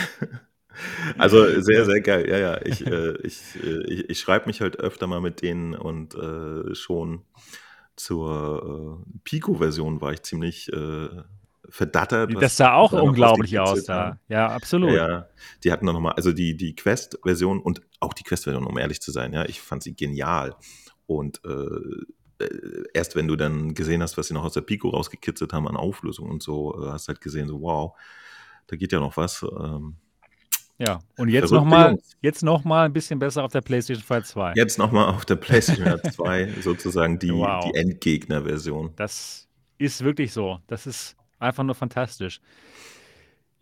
Also [laughs] sehr, sehr geil. Ja, ja. Ich, äh, ich, äh, ich, ich schreibe mich halt öfter mal mit denen und äh, schon zur äh, Pico-Version war ich ziemlich äh, verdattert. Das sah auch unglaublich aus da. Ja, absolut. Ja, ja. Die hatten noch mal, also die, die Quest-Version und auch die Quest-Version, um ehrlich zu sein, ja, ich fand sie genial. Und äh, erst wenn du dann gesehen hast, was sie noch aus der Pico rausgekitzelt haben an Auflösung und so, hast halt gesehen, so wow, da geht ja noch was. Ähm, ja, und jetzt nochmal noch ein bisschen besser auf der PlayStation 4 2. Jetzt nochmal auf der PlayStation [laughs] 2 sozusagen die, wow. die Endgegner-Version. Das ist wirklich so. Das ist einfach nur fantastisch.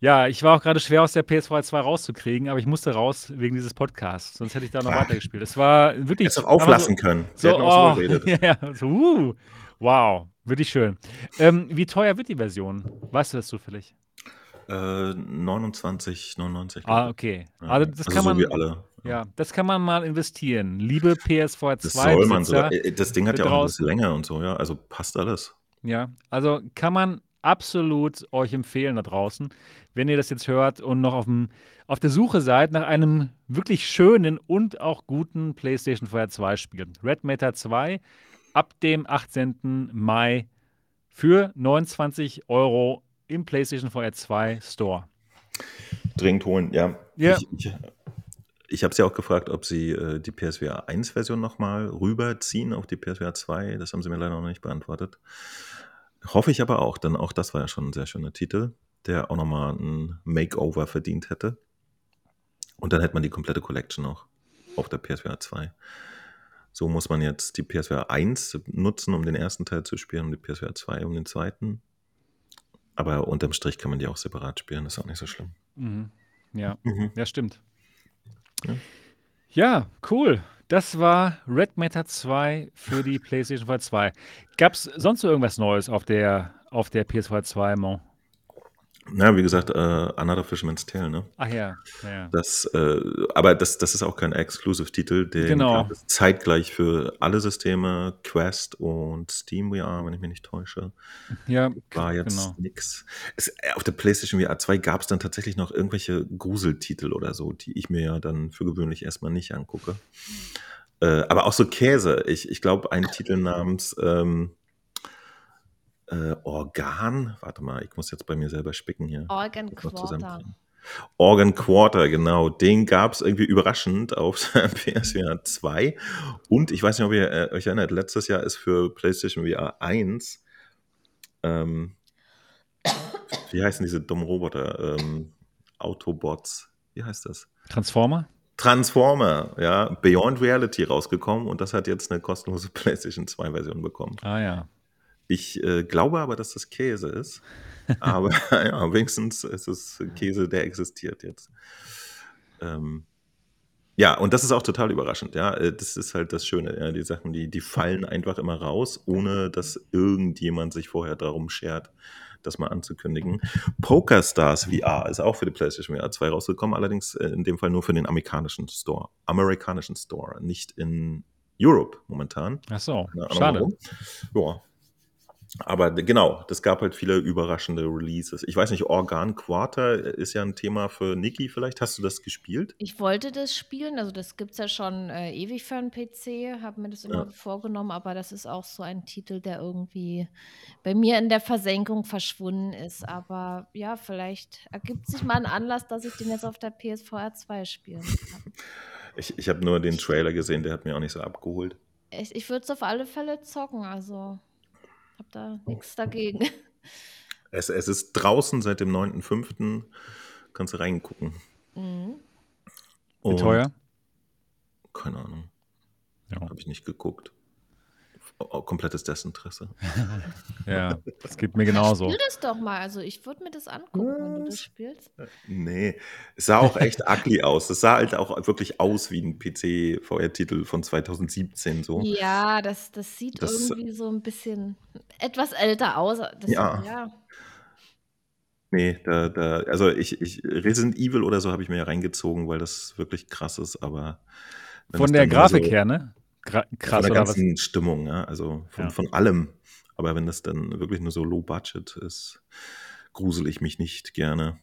Ja, ich war auch gerade schwer aus der PS2 2 rauszukriegen, aber ich musste raus wegen dieses Podcasts. Sonst hätte ich da noch ah. weitergespielt. Es war wirklich. Hättest du auflassen so, können. So, oh, [laughs] ja, so, uh, wow, wirklich schön. Ähm, wie teuer wird die Version? Weißt du das zufällig? Äh, 29,99. Ah, okay. Also das also kann so man. Wie alle. Ja, das kann man mal investieren. Liebe PS4 2. Das soll man so. Äh, das Ding hat ja auch ein bisschen länger und so, ja. Also passt alles. Ja, also kann man absolut euch empfehlen da draußen, wenn ihr das jetzt hört und noch auf, dem, auf der Suche seid nach einem wirklich schönen und auch guten PlayStation 4 2 Spiel. Red Matter 2 ab dem 18. Mai für 29 Euro im PlayStation 4 2 Store. Dringend holen, ja. ja. Ich, ich, ich habe sie auch gefragt, ob sie äh, die PSVR 1-Version nochmal rüberziehen auf die PSVR 2. Das haben sie mir leider noch nicht beantwortet. Hoffe ich aber auch, denn auch das war ja schon ein sehr schöner Titel, der auch nochmal ein Makeover verdient hätte. Und dann hätte man die komplette Collection auch auf der PSVR 2. So muss man jetzt die PSVR 1 nutzen, um den ersten Teil zu spielen, und die PSVR 2 um den zweiten. Aber unterm Strich kann man die auch separat spielen, ist auch nicht so schlimm. Mhm. Ja, mhm. ja, stimmt. Ja. ja, cool. Das war Red Matter 2 für die [laughs] PlayStation 4 2. Gab es sonst irgendwas Neues auf der, auf der PS4 2, Mon? Na, wie gesagt, äh, Another Fisherman's Tale, ne? Ach ja, ja. Das, äh, aber das, das ist auch kein Exclusive-Titel, den genau. zeitgleich für alle Systeme, Quest und Steam VR, wenn ich mich nicht täusche. Ja, war jetzt genau. nix. Es, äh, auf der PlayStation VR 2 gab es dann tatsächlich noch irgendwelche Gruseltitel oder so, die ich mir ja dann für gewöhnlich erstmal nicht angucke. Äh, aber auch so Käse. Ich, ich glaube, ein Titel namens ähm, äh, Organ, warte mal, ich muss jetzt bei mir selber spicken hier. Organ Quarter. Organ Quarter, genau. Den gab es irgendwie überraschend auf [laughs] PSVR 2. Und ich weiß nicht, ob ihr äh, euch erinnert, letztes Jahr ist für PlayStation VR 1, ähm, [coughs] wie heißen diese dummen Roboter? Ähm, Autobots, wie heißt das? Transformer? Transformer, ja, Beyond Reality rausgekommen und das hat jetzt eine kostenlose [laughs] PlayStation 2 Version bekommen. Ah ja. Ich äh, glaube aber, dass das Käse ist. Aber [laughs] [laughs] ja, wenigstens ist es Käse, der existiert jetzt. Ähm, ja, und das ist auch total überraschend. Ja, äh, das ist halt das Schöne. Ja, die Sachen, die, die fallen einfach immer raus, ohne dass irgendjemand sich vorher darum schert, das mal anzukündigen. Poker Stars VR ist auch für die PlayStation VR 2 rausgekommen, allerdings äh, in dem Fall nur für den amerikanischen Store. Amerikanischen Store, nicht in Europe momentan. Ach so, schade. Ja, aber genau, das gab halt viele überraschende Releases. Ich weiß nicht, Organ Quarter ist ja ein Thema für Niki vielleicht. Hast du das gespielt? Ich wollte das spielen, also das gibt es ja schon äh, ewig für einen PC, habe mir das immer ja. vorgenommen, aber das ist auch so ein Titel, der irgendwie bei mir in der Versenkung verschwunden ist. Aber ja, vielleicht ergibt sich mal ein Anlass, dass ich den jetzt auf der PSVR 2 spielen kann. [laughs] Ich, ich habe nur den Trailer gesehen, der hat mir auch nicht so abgeholt. Ich, ich würde es auf alle Fälle zocken, also habe da nichts dagegen. [laughs] Es, es ist draußen seit dem 9.5. Kannst du reingucken. Mhm. Wie teuer? Keine Ahnung. Ja. Habe ich nicht geguckt komplettes Desinteresse. [laughs] ja, das geht mir genauso. Spiel das doch mal. Also ich würde mir das angucken, Was? wenn du das spielst. Nee, es sah auch echt ugly aus. Es sah halt auch wirklich aus wie ein PC-VR-Titel von 2017 so. Ja, das, das sieht das, irgendwie so ein bisschen etwas älter aus. Das, ja. ja. Nee, da, da, also ich, ich, Resident Evil oder so habe ich mir ja reingezogen, weil das wirklich krass ist, aber. Von der Grafik so, her, ne? Krass. Von der ganzen was? Stimmung, ja, also von, ja. von allem. Aber wenn das dann wirklich nur so low budget ist, grusel ich mich nicht gerne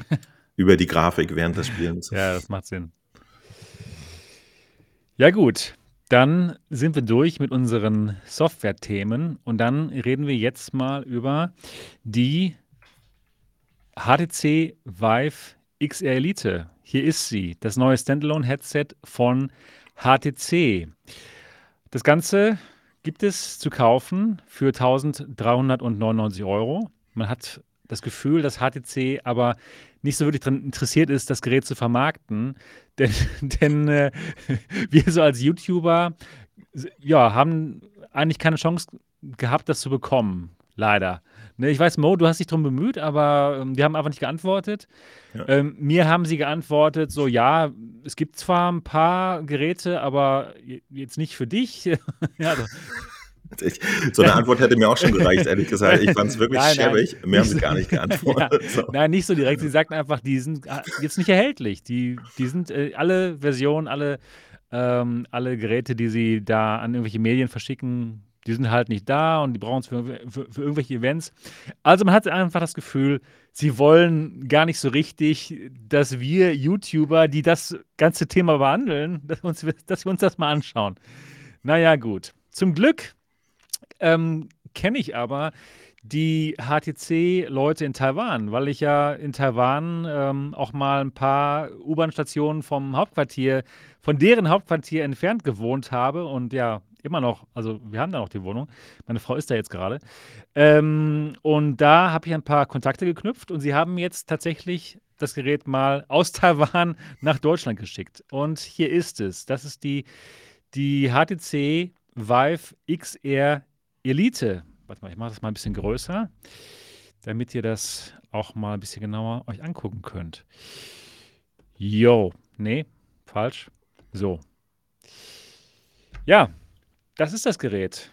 [laughs] über die Grafik während des Spielens. Ja, das macht Sinn. Ja, gut. Dann sind wir durch mit unseren Software-Themen und dann reden wir jetzt mal über die HTC Vive XR Elite. Hier ist sie, das neue Standalone-Headset von HTC. Das Ganze gibt es zu kaufen für 1399 Euro. Man hat das Gefühl, dass HTC aber nicht so wirklich daran interessiert ist, das Gerät zu vermarkten. [laughs] Denn, denn äh, [laughs] wir so als YouTuber ja, haben eigentlich keine Chance gehabt, das zu bekommen. Leider. Ne, ich weiß, Mo, du hast dich darum bemüht, aber ähm, wir haben einfach nicht geantwortet. Ja. Ähm, mir haben sie geantwortet, so ja, es gibt zwar ein paar Geräte, aber jetzt nicht für dich. [laughs] ja, so eine Antwort hätte mir auch schon gereicht, ehrlich gesagt. Ich fand es wirklich nein, schäbig. Mir haben sie gar nicht geantwortet. [laughs] Ja, so. Nein, nicht so direkt. Sie sagten einfach, die sind äh, jetzt nicht erhältlich. Die, die sind äh, alle Versionen, alle, ähm, alle Geräte, die sie da an irgendwelche Medien verschicken, die sind halt nicht da und die brauchen es für, für, für, irgendwelche Events. Also man hat einfach das Gefühl, sie wollen gar nicht so richtig, dass wir YouTuber, die das ganze Thema behandeln, dass wir uns, dass wir uns das mal anschauen. Naja, gut. Zum Glück ähm, kenne ich aber die HTC-Leute in Taiwan, weil ich ja in Taiwan ähm, auch mal ein paar U-Bahn-Stationen vom Hauptquartier, von deren Hauptquartier entfernt gewohnt habe und ja, immer noch, also wir haben da noch die Wohnung. Meine Frau ist da jetzt gerade. Ähm, und da habe ich ein paar Kontakte geknüpft und sie haben jetzt tatsächlich das Gerät mal aus [laughs] Taiwan nach Deutschland geschickt. Und hier ist es. Das ist die, die HTC Vive XR Elite. Warte mal, ich mache das mal ein bisschen größer, damit ihr das auch mal ein bisschen genauer euch angucken könnt. Jo, nee, falsch. So. Ja, das ist das Gerät.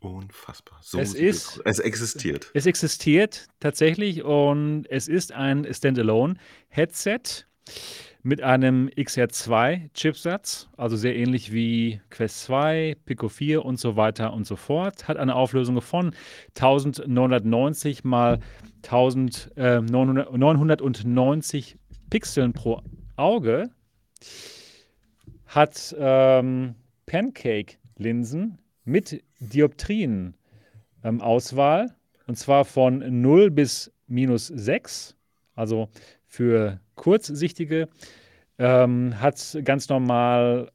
Unfassbar. So es, ist, es existiert. Es existiert tatsächlich und es ist ein Standalone-Headset mit einem XR2-Chipsatz, also sehr ähnlich wie Quest 2, Pico 4 und so weiter und so fort. Hat eine Auflösung von 1990 mal 1990 Pixeln pro Auge. Hat ähm, Pancake-Linsen mit Dioptrien-Auswahl. Ähm, und zwar von 0 bis minus 6, also für Kurzsichtige. Ähm, hat ganz normal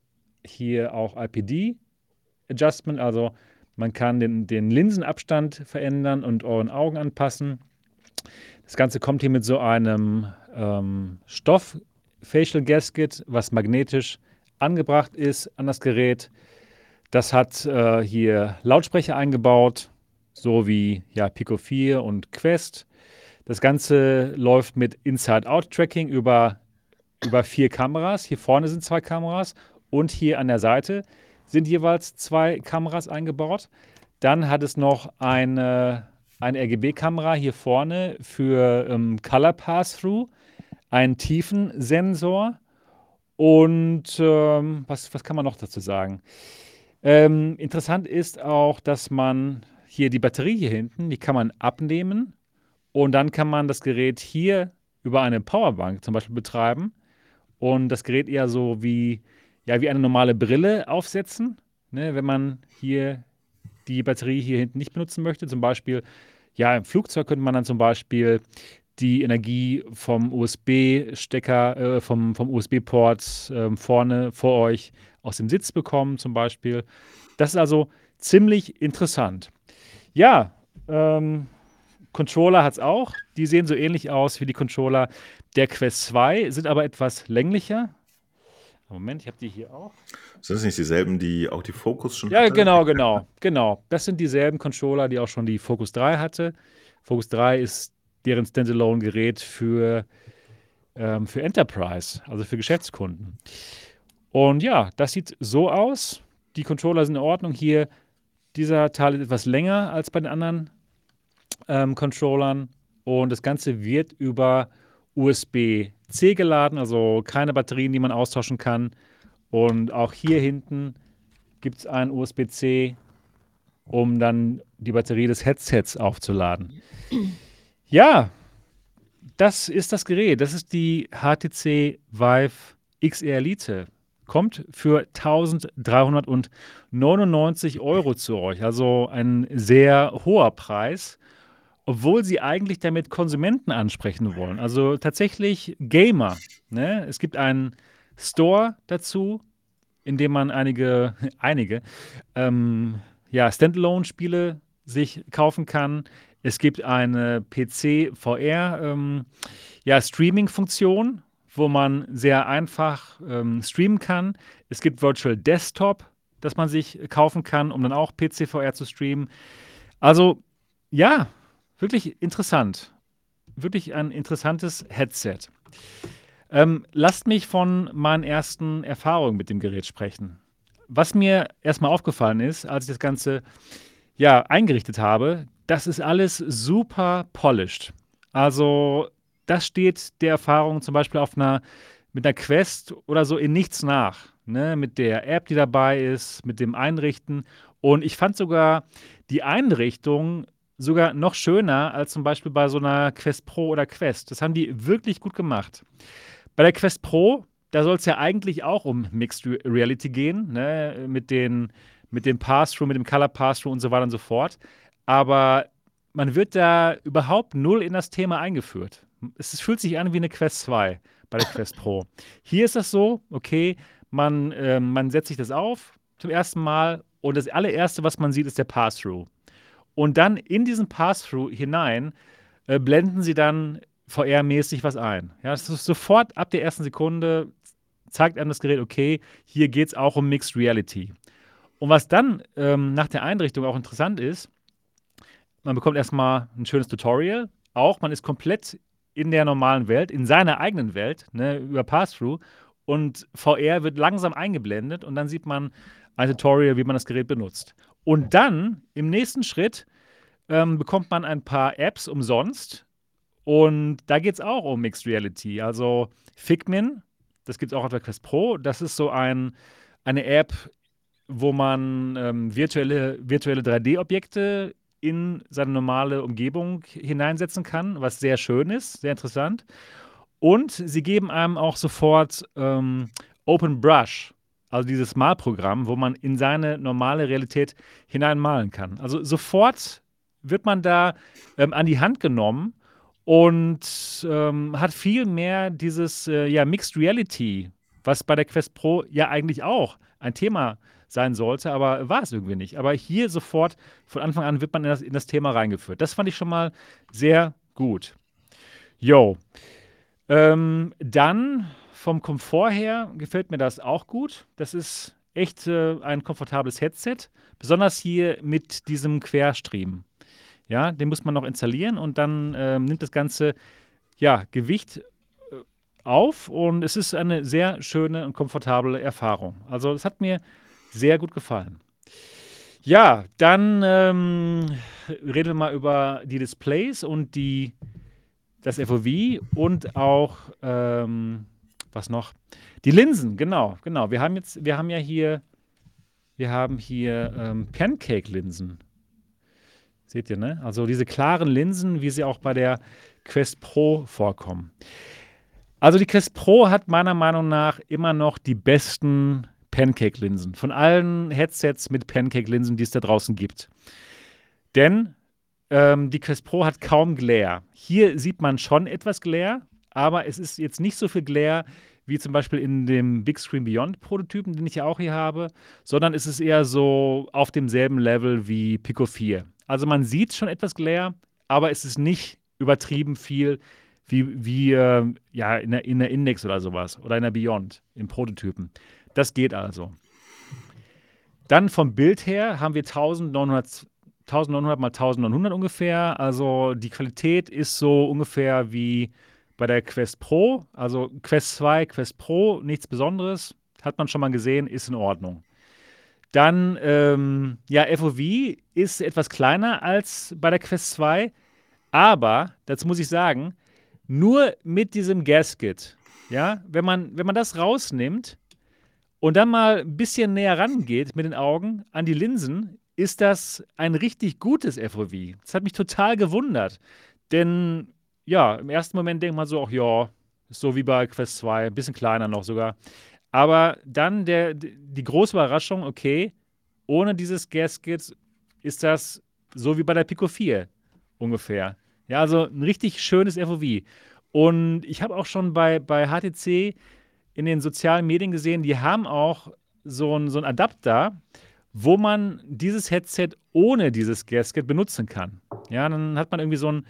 hier auch IPD-Adjustment, also man kann den, den Linsenabstand verändern und euren Augen anpassen. Das Ganze kommt hier mit so einem ähm, Stoff Facial Gasket, was magnetisch angebracht ist an das Gerät. Das hat äh, hier Lautsprecher eingebaut, so wie ja, Pico 4 und Quest. Das Ganze läuft mit Inside-Out-Tracking über, über vier Kameras. Hier vorne sind zwei Kameras und hier an der Seite sind jeweils zwei Kameras eingebaut. Dann hat es noch eine, eine RGB-Kamera hier vorne für ähm, Color Pass-Through, einen Tiefensensor und ähm, was, was kann man noch dazu sagen? Ähm, interessant ist auch, dass man hier die Batterie hier hinten, die kann man abnehmen und dann kann man das Gerät hier über eine Powerbank zum Beispiel betreiben und das Gerät eher so wie, ja, wie eine normale Brille aufsetzen. Ne, wenn man hier die Batterie hier hinten nicht benutzen möchte, zum Beispiel, ja, im Flugzeug könnte man dann zum Beispiel die Energie vom USB-Stecker, äh, vom, vom USB-Port äh, vorne vor euch aus dem Sitz bekommen, zum Beispiel. Das ist also ziemlich interessant. Ja, ähm, Controller hat es auch. Die sehen so ähnlich aus wie die Controller der Quest 2, sind aber etwas länglicher. Moment, ich habe die hier auch. Sind das nicht dieselben, die auch die Focus schon Ja, hatte? genau, genau, genau. Das sind dieselben Controller, die auch schon die Focus 3 hatte. Focus 3 ist deren Standalone-Gerät für, ähm, für Enterprise, also für Geschäftskunden. Und ja, das sieht so aus. Die Controller sind in Ordnung. Hier, dieser Teil ist etwas länger als bei den anderen ähm, Controllern. Und das Ganze wird über USB-C geladen, also keine Batterien, die man austauschen kann. Und auch hier hinten gibt es ein USB-C, um dann die Batterie des Headsets aufzuladen. Ja, das ist das Gerät. Das ist die HTC Vive XR Elite. Kommt für 1399 Euro zu euch. Also ein sehr hoher Preis, obwohl sie eigentlich damit Konsumenten ansprechen wollen. Also tatsächlich Gamer. Ne? Es gibt einen Store dazu, in dem man einige, [laughs] einige ähm, ja, Standalone-Spiele sich kaufen kann. Es gibt eine PC-VR-Streaming-Funktion, ähm, ja, wo man sehr einfach ähm, streamen kann. Es gibt Virtual Desktop, das man sich kaufen kann, um dann auch PC-VR zu streamen. Also, ja, wirklich interessant. Wirklich ein interessantes Headset. Ähm, lasst mich von meinen ersten Erfahrungen mit dem Gerät sprechen. Was mir erstmal aufgefallen ist, als ich das Ganze ja, eingerichtet habe, das ist alles super polished. Also, das steht der Erfahrung zum Beispiel auf einer, mit einer Quest oder so in nichts nach. Ne? Mit der App, die dabei ist, mit dem Einrichten. Und ich fand sogar die Einrichtung sogar noch schöner als zum Beispiel bei so einer Quest Pro oder Quest. Das haben die wirklich gut gemacht. Bei der Quest Pro, da soll es ja eigentlich auch um Mixed Reality gehen, ne? mit, den, mit dem Pass-Through, mit dem Color Pass-Through und so weiter und so fort. Aber man wird da überhaupt null in das Thema eingeführt. Es fühlt sich an wie eine Quest 2 bei der Quest Pro. Hier ist das so, okay, man, äh, man setzt sich das auf zum ersten Mal und das allererste, was man sieht, ist der Pass-Through. Und dann in diesen Pass-Through hinein äh, blenden sie dann VR-mäßig was ein. Ja, das ist sofort ab der ersten Sekunde zeigt einem das Gerät, okay, hier geht es auch um Mixed Reality. Und was dann ähm, nach der Einrichtung auch interessant ist, man bekommt erstmal ein schönes Tutorial. Auch man ist komplett in der normalen Welt, in seiner eigenen Welt, ne, über Pass-Through. Und VR wird langsam eingeblendet und dann sieht man ein Tutorial, wie man das Gerät benutzt. Und dann im nächsten Schritt ähm, bekommt man ein paar Apps umsonst. Und da geht es auch um Mixed Reality. Also Figmin, das gibt es auch auf der Quest Pro. Das ist so ein, eine App, wo man ähm, virtuelle, virtuelle 3D-Objekte in seine normale Umgebung hineinsetzen kann, was sehr schön ist, sehr interessant. Und sie geben einem auch sofort ähm, Open Brush, also dieses Malprogramm, wo man in seine normale Realität hineinmalen kann. Also sofort wird man da ähm, an die Hand genommen und ähm, hat viel mehr dieses äh, ja, Mixed Reality, was bei der Quest Pro ja eigentlich auch ein Thema sein sollte, aber war es irgendwie nicht. Aber hier sofort von Anfang an wird man in das, in das Thema reingeführt. Das fand ich schon mal sehr gut. Jo. Ähm, dann vom Komfort her gefällt mir das auch gut. Das ist echt äh, ein komfortables Headset, besonders hier mit diesem Querstream. Ja, den muss man noch installieren und dann ähm, nimmt das Ganze ja, Gewicht äh, auf und es ist eine sehr schöne und komfortable Erfahrung. Also es hat mir sehr gut gefallen. Ja, dann ähm, reden wir mal über die Displays und die, das FOV und auch ähm, was noch? Die Linsen, genau, genau. Wir haben jetzt, wir haben ja hier, wir haben hier ähm, Pancake-Linsen. Seht ihr, ne? Also diese klaren Linsen, wie sie auch bei der Quest Pro vorkommen. Also die Quest Pro hat meiner Meinung nach immer noch die besten Pancake-Linsen. Von allen Headsets mit Pancake-Linsen, die es da draußen gibt. Denn ähm, die Quest Pro hat kaum Glare. Hier sieht man schon etwas Glare, aber es ist jetzt nicht so viel Glare wie zum Beispiel in dem Big Screen Beyond Prototypen, den ich ja auch hier habe, sondern es ist eher so auf demselben Level wie Pico 4. Also man sieht schon etwas Glare, aber es ist nicht übertrieben viel wie, wie äh, ja, in der, in der Index oder sowas oder in der Beyond im Prototypen. Das geht also. Dann vom Bild her haben wir 1900, 1900 mal 1900 ungefähr. Also die Qualität ist so ungefähr wie bei der Quest Pro. Also Quest 2, Quest Pro, nichts Besonderes. Hat man schon mal gesehen, ist in Ordnung. Dann, ähm, ja, FOV ist etwas kleiner als bei der Quest 2. Aber, dazu muss ich sagen, nur mit diesem Gasket, ja, wenn man, wenn man das rausnimmt, und dann mal ein bisschen näher rangeht mit den Augen an die Linsen, ist das ein richtig gutes FOV. Das hat mich total gewundert. Denn ja, im ersten Moment denkt man so, ach ja, so wie bei Quest 2, ein bisschen kleiner noch sogar. Aber dann der, die große Überraschung, okay, ohne dieses Gasket ist das so wie bei der Pico 4 ungefähr. Ja, also ein richtig schönes FOV. Und ich habe auch schon bei, bei HTC in den sozialen Medien gesehen, die haben auch so einen so Adapter, wo man dieses Headset ohne dieses Gasket benutzen kann. Ja, dann hat man irgendwie so ein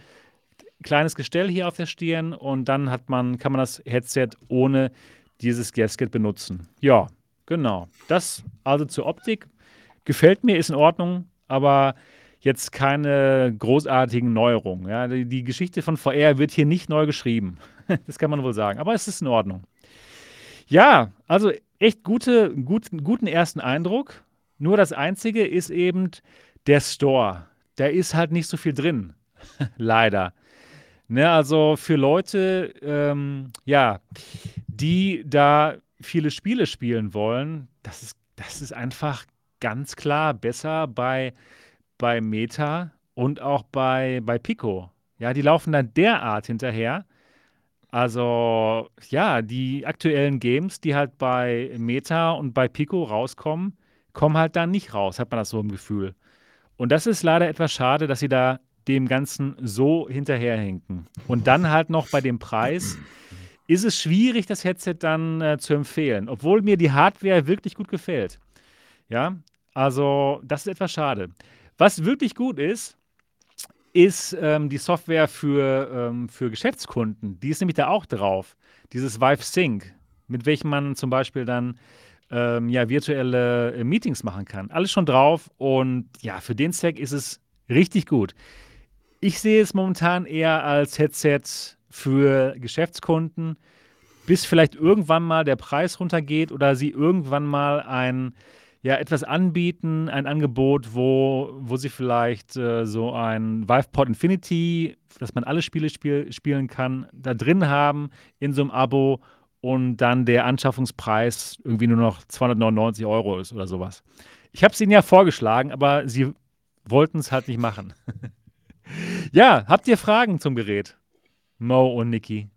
kleines Gestell hier auf der Stirn und dann hat man, kann man das Headset ohne dieses Gasket benutzen. Ja, genau. Das also zur Optik. Gefällt mir, ist in Ordnung, aber jetzt keine großartigen Neuerungen. Ja. Die, die Geschichte von VR wird hier nicht neu geschrieben. [laughs] das kann man wohl sagen. Aber es ist in Ordnung. Ja, also echt gute, gut, guten ersten Eindruck. Nur das Einzige ist eben der Store. Da ist halt nicht so viel drin. [laughs] Leider. Ne, also für Leute, ähm, ja, die da viele Spiele spielen wollen, das ist, das ist einfach ganz klar besser bei, bei Meta und auch bei, bei Pico. Ja, die laufen dann derart hinterher. Also, ja, die aktuellen Games, die halt bei Meta und bei Pico rauskommen, kommen halt dann nicht raus, hat man das so im Gefühl. Und das ist leider etwas schade, dass sie da dem Ganzen so hinterherhinken. Und dann halt noch bei dem Preis ist es schwierig, das Headset dann äh, zu empfehlen, obwohl mir die Hardware wirklich gut gefällt. Ja, also das ist etwas schade. Was wirklich gut ist, ist ähm, die Software für, ähm, für Geschäftskunden. Die ist nämlich da auch drauf. Dieses Vive Sync, mit welchem man zum Beispiel dann ähm, ja, virtuelle äh, Meetings machen kann. Alles schon drauf und ja, für den Zweck ist es richtig gut. Ich sehe es momentan eher als Headset für Geschäftskunden, bis vielleicht irgendwann mal der Preis runtergeht oder sie irgendwann mal ein ja, etwas anbieten, ein Angebot, wo, wo sie vielleicht äh, so ein VivePod Infinity, dass man alle Spiele spiel, spielen kann, da drin haben in so einem Abo und dann der Anschaffungspreis irgendwie nur noch 299 Euro ist oder sowas. Ich habe es ihnen ja vorgeschlagen, aber sie wollten es halt nicht machen. [laughs] Ja, habt ihr Fragen zum Gerät? Mo und Niki.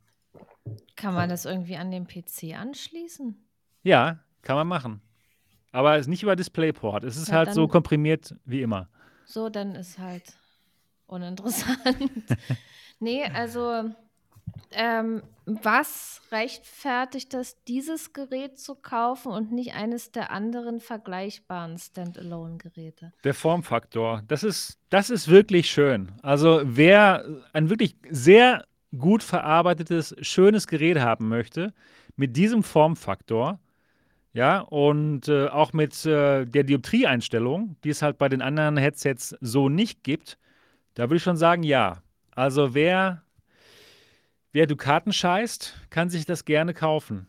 Kann man das irgendwie an den PC anschließen? Ja, kann man machen. Aber es ist nicht über DisplayPort. Es ist ja, halt so komprimiert wie immer. So, dann ist halt uninteressant. [laughs] nee, also ähm, was rechtfertigt das, dieses Gerät zu kaufen und nicht eines der anderen vergleichbaren Standalone-Geräte? Der Formfaktor. Das ist, das ist wirklich schön. Also wer ein wirklich sehr gut verarbeitetes, schönes Gerät haben möchte, mit diesem Formfaktor, ja, und äh, auch mit äh, der Dioptrieeinstellung, die es halt bei den anderen Headsets so nicht gibt, da würde ich schon sagen, ja. Also wer Wer Dukaten scheißt, kann sich das gerne kaufen.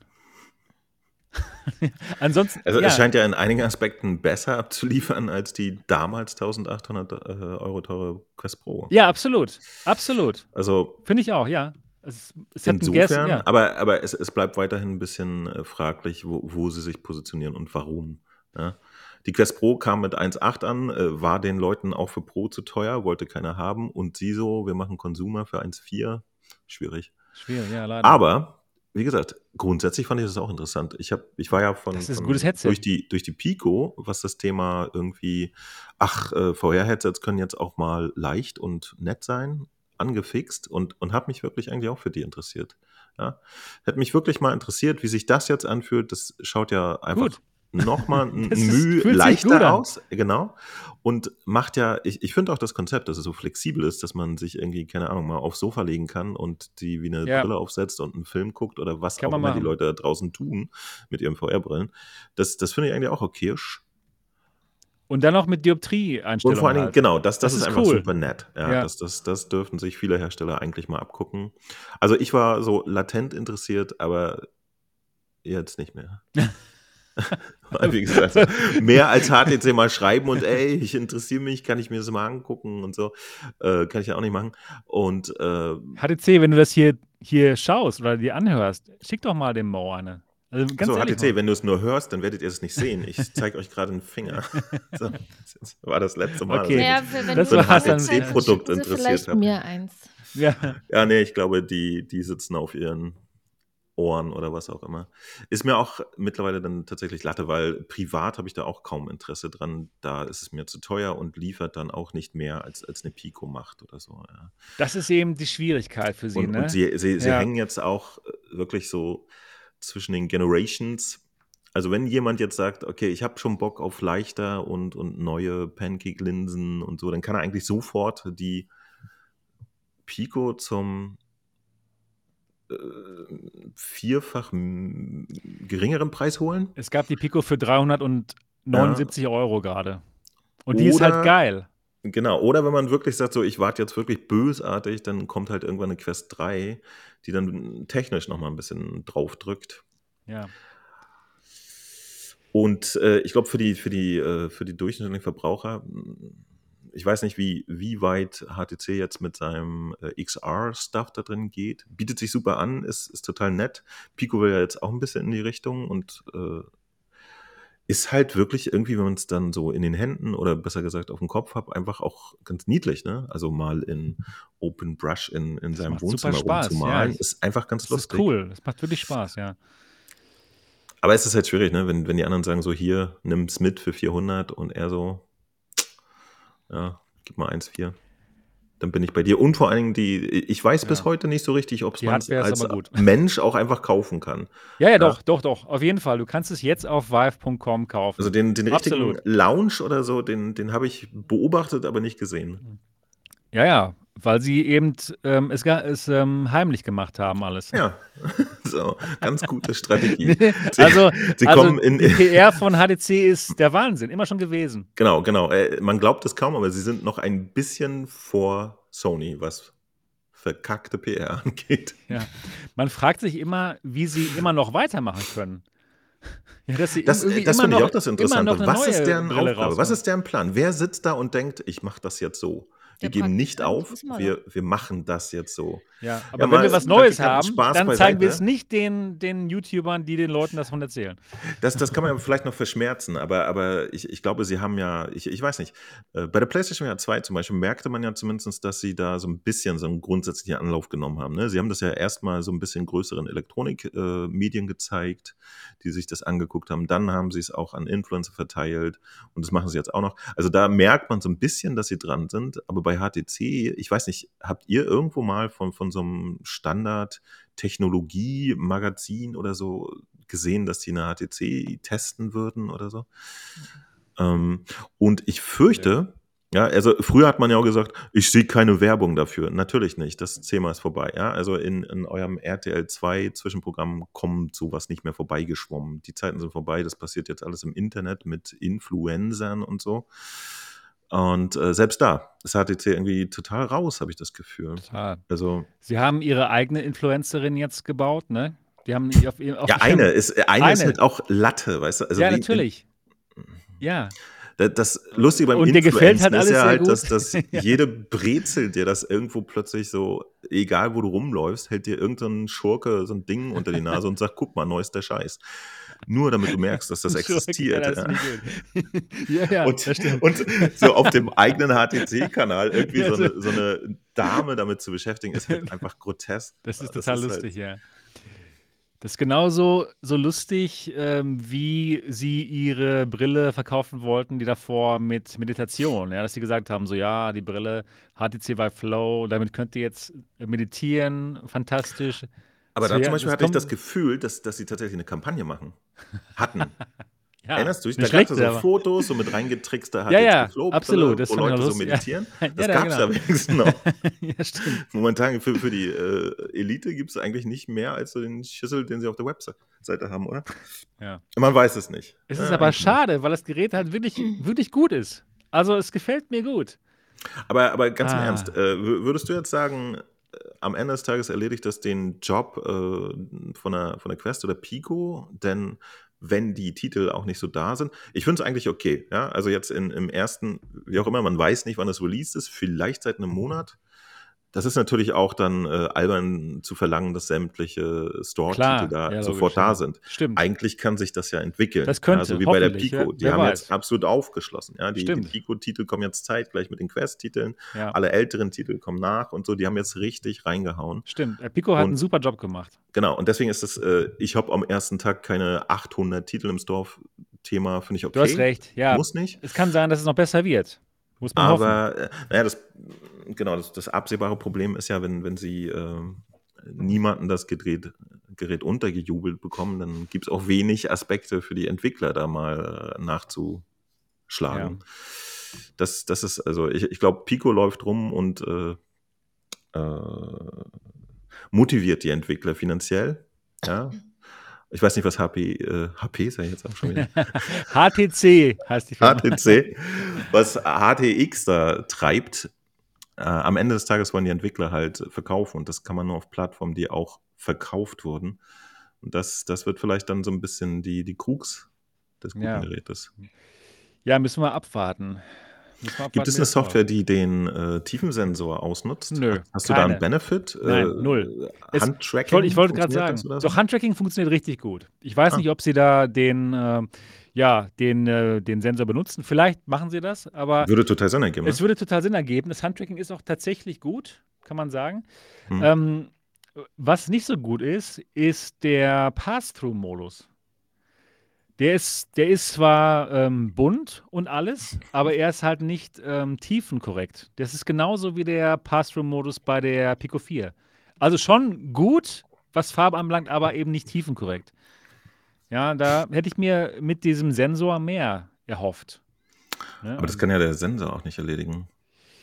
[laughs] Ansonsten. Also, ja. es scheint ja in einigen Aspekten besser abzuliefern als die damals 1800 äh, Euro teure Quest Pro. Ja, absolut. Absolut. Also. Finde ich auch, ja. Es, es insofern, Guess, ja. aber, aber es, es bleibt weiterhin ein bisschen äh, fraglich, wo, wo sie sich positionieren und warum. Ja? Die Quest Pro kam mit 1,8 an, äh, war den Leuten auch für Pro zu teuer, wollte keiner haben. Und sie so, wir machen Consumer für 1,4 schwierig. Schwierig, ja, leider. Aber, wie gesagt, grundsätzlich fand ich das auch interessant. Ich, hab, ich war ja von, das ist Headset. Durch, die, durch die Pico, was das Thema irgendwie, ach, äh, VR-Headsets können jetzt auch mal leicht und nett sein, angefixt und, und habe mich wirklich eigentlich auch für die interessiert. Ja. Hätte mich wirklich mal interessiert, wie sich das jetzt anfühlt. Das schaut ja einfach Gut nochmal ein [laughs] Mühe leichter aus, genau. Und macht ja, ich, ich finde auch das Konzept, dass es so flexibel ist, dass man sich irgendwie, keine Ahnung, mal aufs Sofa legen kann und die wie eine ja. Brille aufsetzt und einen Film guckt oder was kann auch immer die Leute da draußen tun mit ihren VR-Brillen. Das, das finde ich eigentlich auch okay. Und dann noch mit Dioptrie-Einstellungen. Und vor allen Dingen, halt. genau, das, das, das ist, ist, einfach cool. super nett. Ja, ja. Das, das, das dürften sich viele Hersteller eigentlich mal abgucken. Also ich war so latent interessiert, aber jetzt nicht mehr. [laughs] [laughs] Wie gesagt, mehr als HTC mal schreiben und ey, ich interessiere mich, kann ich mir das mal angucken und so. Äh, kann ich ja auch nicht machen. Und äh, HTC, wenn du das hier, hier schaust oder dir anhörst, schick doch mal dem Mo eine. Also so, ehrlich, HTC, wenn du es nur hörst, dann werdet ihr es nicht sehen. Ich [laughs] zeige euch gerade einen Finger. [laughs] So, das war das letzte Mal, okay. dass ich ja, das so ein HTC-Produkt interessiert habe. mir eins. Ja. ja, nee, ich glaube, die, die sitzen auf ihren Ohren oder was auch immer. Ist mir auch mittlerweile dann tatsächlich Latte, weil privat habe ich da auch kaum Interesse dran. Da ist es mir zu teuer und liefert dann auch nicht mehr, als, als eine Pico macht oder so. Ja. Das ist eben die Schwierigkeit für sie. Und, ne? und sie, sie, sie ja. hängen jetzt auch äh, wirklich so zwischen den Generations. Also wenn jemand jetzt sagt, okay, ich habe schon Bock auf leichter und, und neue Pancake-Linsen und so, dann kann er eigentlich sofort die Pico zum vierfach geringeren Preis holen. Es gab die Pico für 379 ja. Euro gerade. Und die Oder ist halt geil. Genau, oder wenn man wirklich sagt, so ich warte jetzt wirklich bösartig, dann kommt halt irgendwann eine Quest 3, die dann technisch nochmal ein bisschen draufdrückt. Ja. Und äh, ich glaube, für die, für, die, äh, für die durchschnittlichen Verbraucher, ich weiß nicht, wie, wie weit HTC jetzt mit seinem äh, XR-Stuff da drin geht. Bietet sich super an, ist, ist total nett. Pico will ja jetzt auch ein bisschen in die Richtung und äh, ist halt wirklich irgendwie, wenn man es dann so in den Händen oder besser gesagt auf dem Kopf hat, einfach auch ganz niedlich, ne? Also mal in Open Brush in, in seinem Wohnzimmer rumzumalen, ja, ist einfach ganz das lustig. Ist cool, das macht wirklich Spaß, ja. Aber es ist halt schwierig, ne? Wenn, wenn die anderen sagen, so hier, nimm es mit für 400 und er so, ja, gib mal 1,4 dann bin ich bei dir. Und vor allen Dingen die, ich weiß ja. bis heute nicht so richtig, ob es man als Mensch auch einfach kaufen kann. Ja, ja, doch, doch, doch, auf jeden Fall. Du kannst es jetzt auf vive.com kaufen. Also den, den richtigen Lounge oder so, den, den habe ich beobachtet, aber nicht gesehen. Ja, ja, weil sie eben ähm, es, es ähm, heimlich gemacht haben, alles. Ja, [laughs] so, ganz gute Strategie. [laughs] Sie, also, sie also kommen in, die PR von HDC ist der Wahnsinn, immer schon gewesen. Genau, genau. Äh, man glaubt es kaum, aber sie sind noch ein bisschen vor Sony, was verkackte PR [laughs] angeht. Ja, man fragt sich immer, wie sie immer noch weitermachen können. Ja, das das, das finde ich auch das Interessante. Was ist deren Aufgabe? Was ist deren Plan? Wer sitzt da und denkt, ich mache das jetzt so? Wir geben nicht auf, wir, wir machen das jetzt so. Ja, aber ja, wenn wir was Neues haben, Spaß dann zeigen wir es nicht den, den YouTubern, die den Leuten das von erzählen. Das, das kann man vielleicht noch verschmerzen, aber, aber ich, ich glaube, sie haben ja, ich, ich weiß nicht, äh, bei der PlayStation 2 zum Beispiel merkte man ja zumindest, dass sie da so ein bisschen so einen grundsätzlichen Anlauf genommen haben. Ne? Sie haben das ja erstmal so ein bisschen größeren Elektronikmedien äh, gezeigt, die sich das angeguckt haben. Dann haben sie es auch an Influencer verteilt und das machen sie jetzt auch noch. Also da merkt man so ein bisschen, dass sie dran sind, aber bei HTC, ich weiß nicht, habt ihr irgendwo mal von, von so einem Standard-Technologie-Magazin oder so gesehen, dass die eine HTC testen würden oder so? Ähm, und ich fürchte, ja. ja. also früher hat man ja auch gesagt, ich sehe keine Werbung dafür. Natürlich nicht, das Thema ist vorbei. Ja, also in, in eurem RTL 2 Zwischenprogramm kommt sowas nicht mehr vorbeigeschwommen. Die Zeiten sind vorbei, das passiert jetzt alles im Internet mit Influencern und so. Und äh, selbst da ist HTC irgendwie total raus, habe ich das Gefühl. Total. Also, Sie haben ihre eigene Influencerin jetzt gebaut, ne? Die haben auf, auf ja, eine ist, eine, eine, ist halt auch Latte, weißt du? Also ja, wie, natürlich. Ja. Das Lustige beim und gefällt halt ist ja halt, dass, dass [laughs] ja. jede Brezel dir das irgendwo plötzlich so, egal wo du rumläufst, hält dir irgendein Schurke so ein Ding unter die Nase und sagt, guck mal, neuester Scheiß. Nur damit du merkst, dass das [laughs] existiert. Ja, das [laughs] ja. ja, und, und, so auf dem eigenen HTC-Kanal irgendwie so eine, so eine, Dame damit zu beschäftigen, ist halt [laughs] einfach grotesk. Das ist total das ist lustig, halt, ja. Das ist genauso so lustig, ähm, wie sie ihre Brille verkaufen wollten, die davor mit Meditation. Ja, dass sie gesagt haben: so ja, die Brille HTC Vive Flow, damit könnt ihr jetzt meditieren, fantastisch. Aber da zum Beispiel hatte ich das Gefühl, dass, dass sie tatsächlich eine Kampagne machen. Hatten. [laughs] ja, Erinnerst du dich? Da gab es so aber. Fotos, so mit reingetrickster ja, ja, absolut, das wo Leute so meditieren. [laughs] Ja. Das ja, gab es genau. da wenigstens noch. [laughs] ja, stimmt. Momentan für, für die äh, Elite gibt es eigentlich nicht mehr als so den Schüssel, den sie auf der Webseite haben, oder? Ja. Man weiß es nicht. Es ist aber schade, weil das Gerät halt wirklich, wirklich gut ist. Also es gefällt mir gut. Aber, aber ganz ah. im Ernst, äh, würdest du jetzt sagen, am Ende des Tages erledigt das den Job äh, von, der, von der Quest oder Pico, denn wenn die Titel auch nicht so da sind. Ich finde es eigentlich okay. Ja? Also jetzt in, im ersten, wie auch immer, man weiß nicht, wann es released ist, vielleicht seit einem Monat. Das ist natürlich auch dann äh, albern zu verlangen, dass sämtliche Store-Titel da ja, sofort da sind. Stimmt. Eigentlich kann sich das ja entwickeln. Das könnte, ja, so wie bei der Pico. Die haben weiß. jetzt absolut aufgeschlossen. Ja, die, die Pico-Titel kommen jetzt zeitgleich mit den Quest-Titeln. Ja. Alle älteren Titel kommen nach und so. Die haben jetzt richtig reingehauen. Stimmt. Der Pico hat und, einen super Job gemacht. Genau. Und deswegen ist das, äh, ich habe am ersten Tag keine 800 Titel im Store. Thema finde ich okay. Du hast recht, ja. Muss nicht. Es kann sein, dass es noch besser wird. Muss man Aber, hoffen. Äh, naja, das genau, das, das, absehbare Problem ist ja, wenn, wenn sie äh, niemanden das Gerät, Gerät untergejubelt bekommen, dann gibt es auch wenig Aspekte für die Entwickler da mal äh, nachzuschlagen. Ja. Das, das ist, also ich, ich glaube, Pico läuft rum und äh, äh, motiviert die Entwickler finanziell. Ja. Ich weiß nicht, was HP, äh, HP ist ja jetzt auch schon wieder. [laughs] HTC heißt die Firma. HTC, was HTX da treibt. Äh, am Ende des Tages wollen die Entwickler halt verkaufen und das kann man nur auf Plattformen, die auch verkauft wurden. Und das, das wird vielleicht dann so ein bisschen die, die Krux des guten ja. Gerätes. Ja, müssen wir abwarten. Gibt es eine Software, die den äh, Tiefensensor ausnutzt? Nö. Hast keine. du da einen Benefit? Nein, äh, null. Handtracking? Ich wollte gerade sagen, so? doch Handtracking funktioniert richtig gut. Ich weiß ah. nicht, ob sie da den, äh, ja, den, äh, den Sensor benutzen. Vielleicht machen sie das, aber. Würde total Sinn ergeben. Es ne? würde total Sinn ergeben. Das Handtracking ist auch tatsächlich gut, kann man sagen. Hm. Ähm, was nicht so gut ist, ist der Pass-Through-Modus. Der ist, der ist zwar ähm, bunt und alles, aber er ist halt nicht ähm, tiefenkorrekt. Das ist genauso wie der Pass-Through-Modus bei der Pico 4. Also schon gut, was Farbe anbelangt, aber eben nicht tiefenkorrekt. Ja, da hätte ich mir mit diesem Sensor mehr erhofft. Ne? Aber das kann ja der Sensor auch nicht erledigen.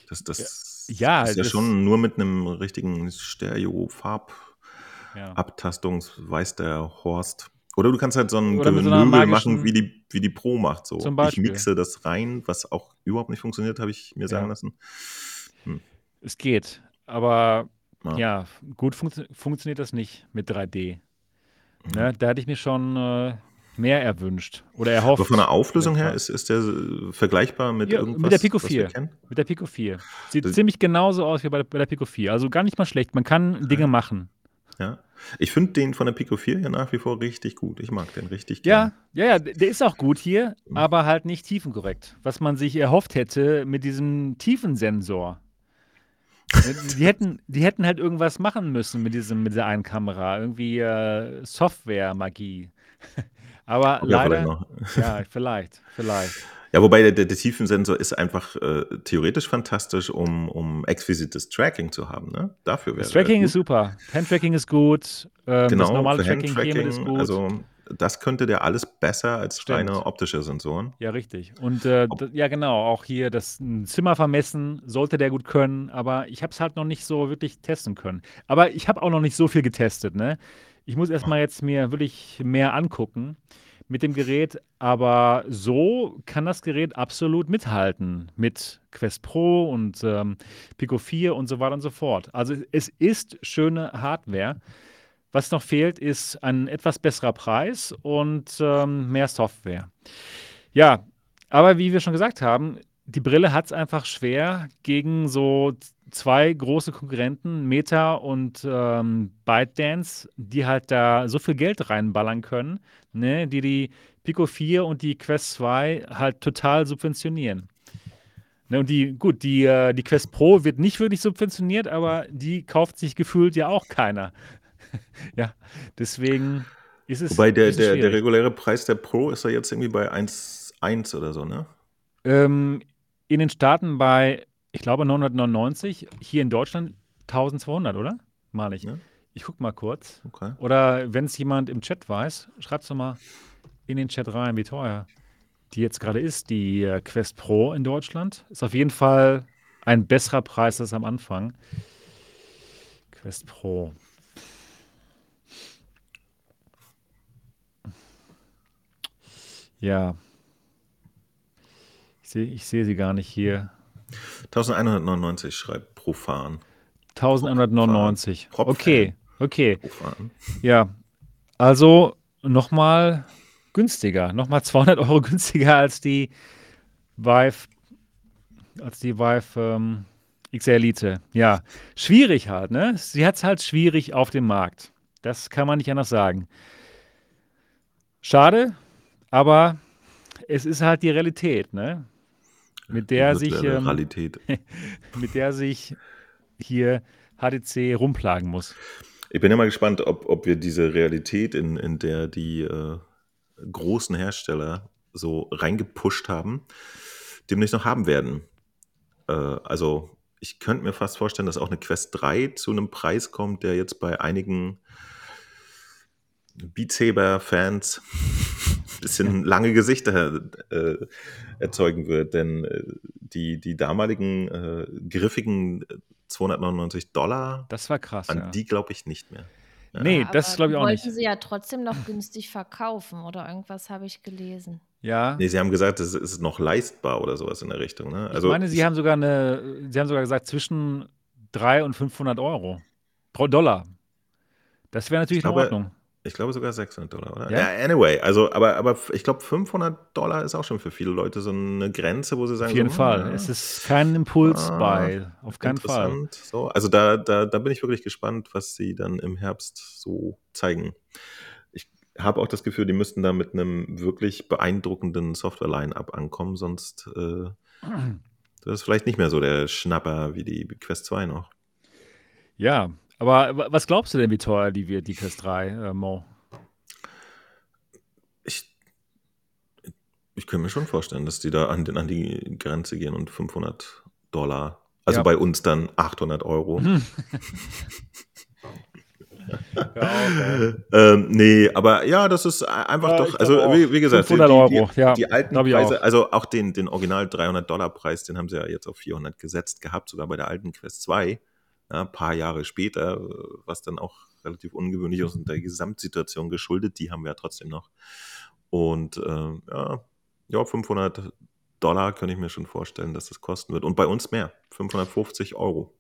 Das, das ja, ist ja das schon nur mit einem richtigen Stereo-Farbabtastung, ja. weiß der Horst. Oder du kannst halt so ein so machen, wie die, wie die Pro macht. So. Ich mixe das rein, was auch überhaupt nicht funktioniert, habe ich mir sagen ja. lassen. Hm. Es geht, aber ja, ja gut fun funktioniert das nicht mit 3D. Mhm. Ne, da hätte ich mir schon äh, mehr erwünscht oder erhofft. Aber von der Auflösung her ist, ist der vergleichbar mit ja, irgendwas, Mit der Pico 4. Mit der Pico 4. Sieht das ziemlich genauso aus wie bei der, bei der Pico 4. Also gar nicht mal schlecht. Man kann Dinge machen. Ja. Ich finde den von der Pico 4 ja nach wie vor richtig gut. Ich mag den richtig gerne. Ja, ja, ja, der ist auch gut hier, aber halt nicht tiefenkorrekt. Was man sich erhofft hätte mit diesem Tiefensensor. [laughs] die, hätten, die hätten halt irgendwas machen müssen mit, diesem, mit dieser einen Kamera. Irgendwie äh, Software-Magie. [laughs] aber ja, leider. Vielleicht ja, vielleicht, vielleicht. Ja, wobei der, der, der Tiefensensor ist einfach äh, theoretisch fantastisch, um, um exquisites Tracking zu haben. Ne? Dafür wäre Das Tracking ist super. Handtracking ist gut. Ähm, genau, das normale Tracking hiermit ist gut. Also das könnte der alles besser als Stimmt. reine optische Sensoren. Ja, richtig. Und äh, ja, genau, auch hier das Zimmer vermessen sollte der gut können, aber ich habe es halt noch nicht so wirklich testen können. Aber ich habe auch noch nicht so viel getestet, ne? Ich muss erstmal jetzt mir wirklich mehr angucken mit dem Gerät, aber so kann das Gerät absolut mithalten mit Quest Pro und ähm, Pico 4 und so weiter und so fort. Also es ist schöne Hardware. Was noch fehlt, ist ein etwas besserer Preis und ähm, mehr Software. Ja, aber wie wir schon gesagt haben, die Brille hat es einfach schwer gegen so zwei große Konkurrenten, Meta und ähm, ByteDance, die halt da so viel Geld reinballern können, ne, die die Pico 4 und die Quest 2 halt total subventionieren. Ne, und die, gut, die, äh, die Quest Pro wird nicht wirklich subventioniert, aber die kauft sich gefühlt ja auch keiner. [laughs] ja, deswegen ist es. Wobei der, der, der reguläre Preis der Pro ist ja jetzt irgendwie bei 1,1 oder so, ne? Ähm, in den Staaten bei ich glaube 999, hier in Deutschland 1200, oder? Mal ich. Ja. Ich guck mal kurz. Okay. Oder wenn es jemand im Chat weiß, schreibt es doch mal in den Chat rein, wie teuer die jetzt gerade ist, die äh, Quest Pro in Deutschland. Ist auf jeden Fall ein besserer Preis als am Anfang. Quest Pro. Ja. Ich sehe ich seh sie gar nicht hier. 1199 schreibt Profan. 1199. Profan. Okay, okay. Profan. Ja, also nochmal günstiger, nochmal 200 Euro [laughs] günstiger als die Vive, als die Vive ähm, XR Elite. Ja, schwierig halt, ne? Sie hat es halt schwierig auf dem Markt. Das kann man nicht anders sagen. Schade, aber es ist halt die Realität, ne? Mit der sich ähm, [laughs] mit der sich hier HTC rumplagen muss. Ich bin ja mal gespannt, ob, ob wir diese Realität, in, in der die äh, großen Hersteller so reingepusht haben, demnächst noch haben werden. Äh, also ich könnte mir fast vorstellen, dass auch eine Quest 3 zu einem Preis kommt, der jetzt bei einigen Beat Saber-Fans ein [laughs] bisschen lange Gesichter äh, erzeugen wird. Denn äh, die, die damaligen äh, griffigen 299 Dollar, das war krass. An ja. die glaube ich nicht mehr. Nee, ja, das glaube ich auch nicht. Wollten sie ja trotzdem noch günstig verkaufen oder irgendwas habe ich gelesen. Ja. Nee, sie haben gesagt, es ist noch leistbar oder sowas in der Richtung. Ne? Also, ich meine, sie haben sogar eine, sie haben sogar gesagt, zwischen 300 und 500 Euro pro Dollar. Das wäre natürlich glaube, in Ordnung. Ich glaube sogar 600 Dollar, oder? Ja, ja anyway, also, aber, aber ich glaube 500 Dollar ist auch schon für viele Leute so eine Grenze, wo sie sagen, auf jeden so, Fall. Ja, es ist kein Impuls ah, bei, auf keinen Fall. So, also da, da, da bin ich wirklich gespannt, was sie dann im Herbst so zeigen. Ich habe auch das Gefühl, die müssten da mit einem wirklich beeindruckenden Software-Line-Up ankommen, sonst äh, [clears throat] das ist vielleicht nicht mehr so der Schnapper wie die Quest 2 noch. Ja, aber was glaubst du denn, wie teuer die wird, die Quest 3, äh, Mo? Ich, ich könnte mir schon vorstellen, dass die da an, an die Grenze gehen und 500 Dollar, also ja. bei uns dann 800 Euro. [laughs] ja, ähm, nee, aber ja, das ist einfach ja, doch, also wie, wie, gesagt, 500 die, die, Euro, ja, die alten Preise, auch. also auch den, den Original 300 Dollar Preis, den haben sie ja jetzt auf 400 gesetzt gehabt, sogar bei der alten Quest 2 ja, ein paar Jahre später, was dann auch relativ ungewöhnlich ist und der Gesamtsituation geschuldet, die haben wir ja trotzdem noch. Und äh, ja, ja, 500 Dollar könnte ich mir schon vorstellen, dass das kosten wird. Und bei uns mehr, 550 Euro.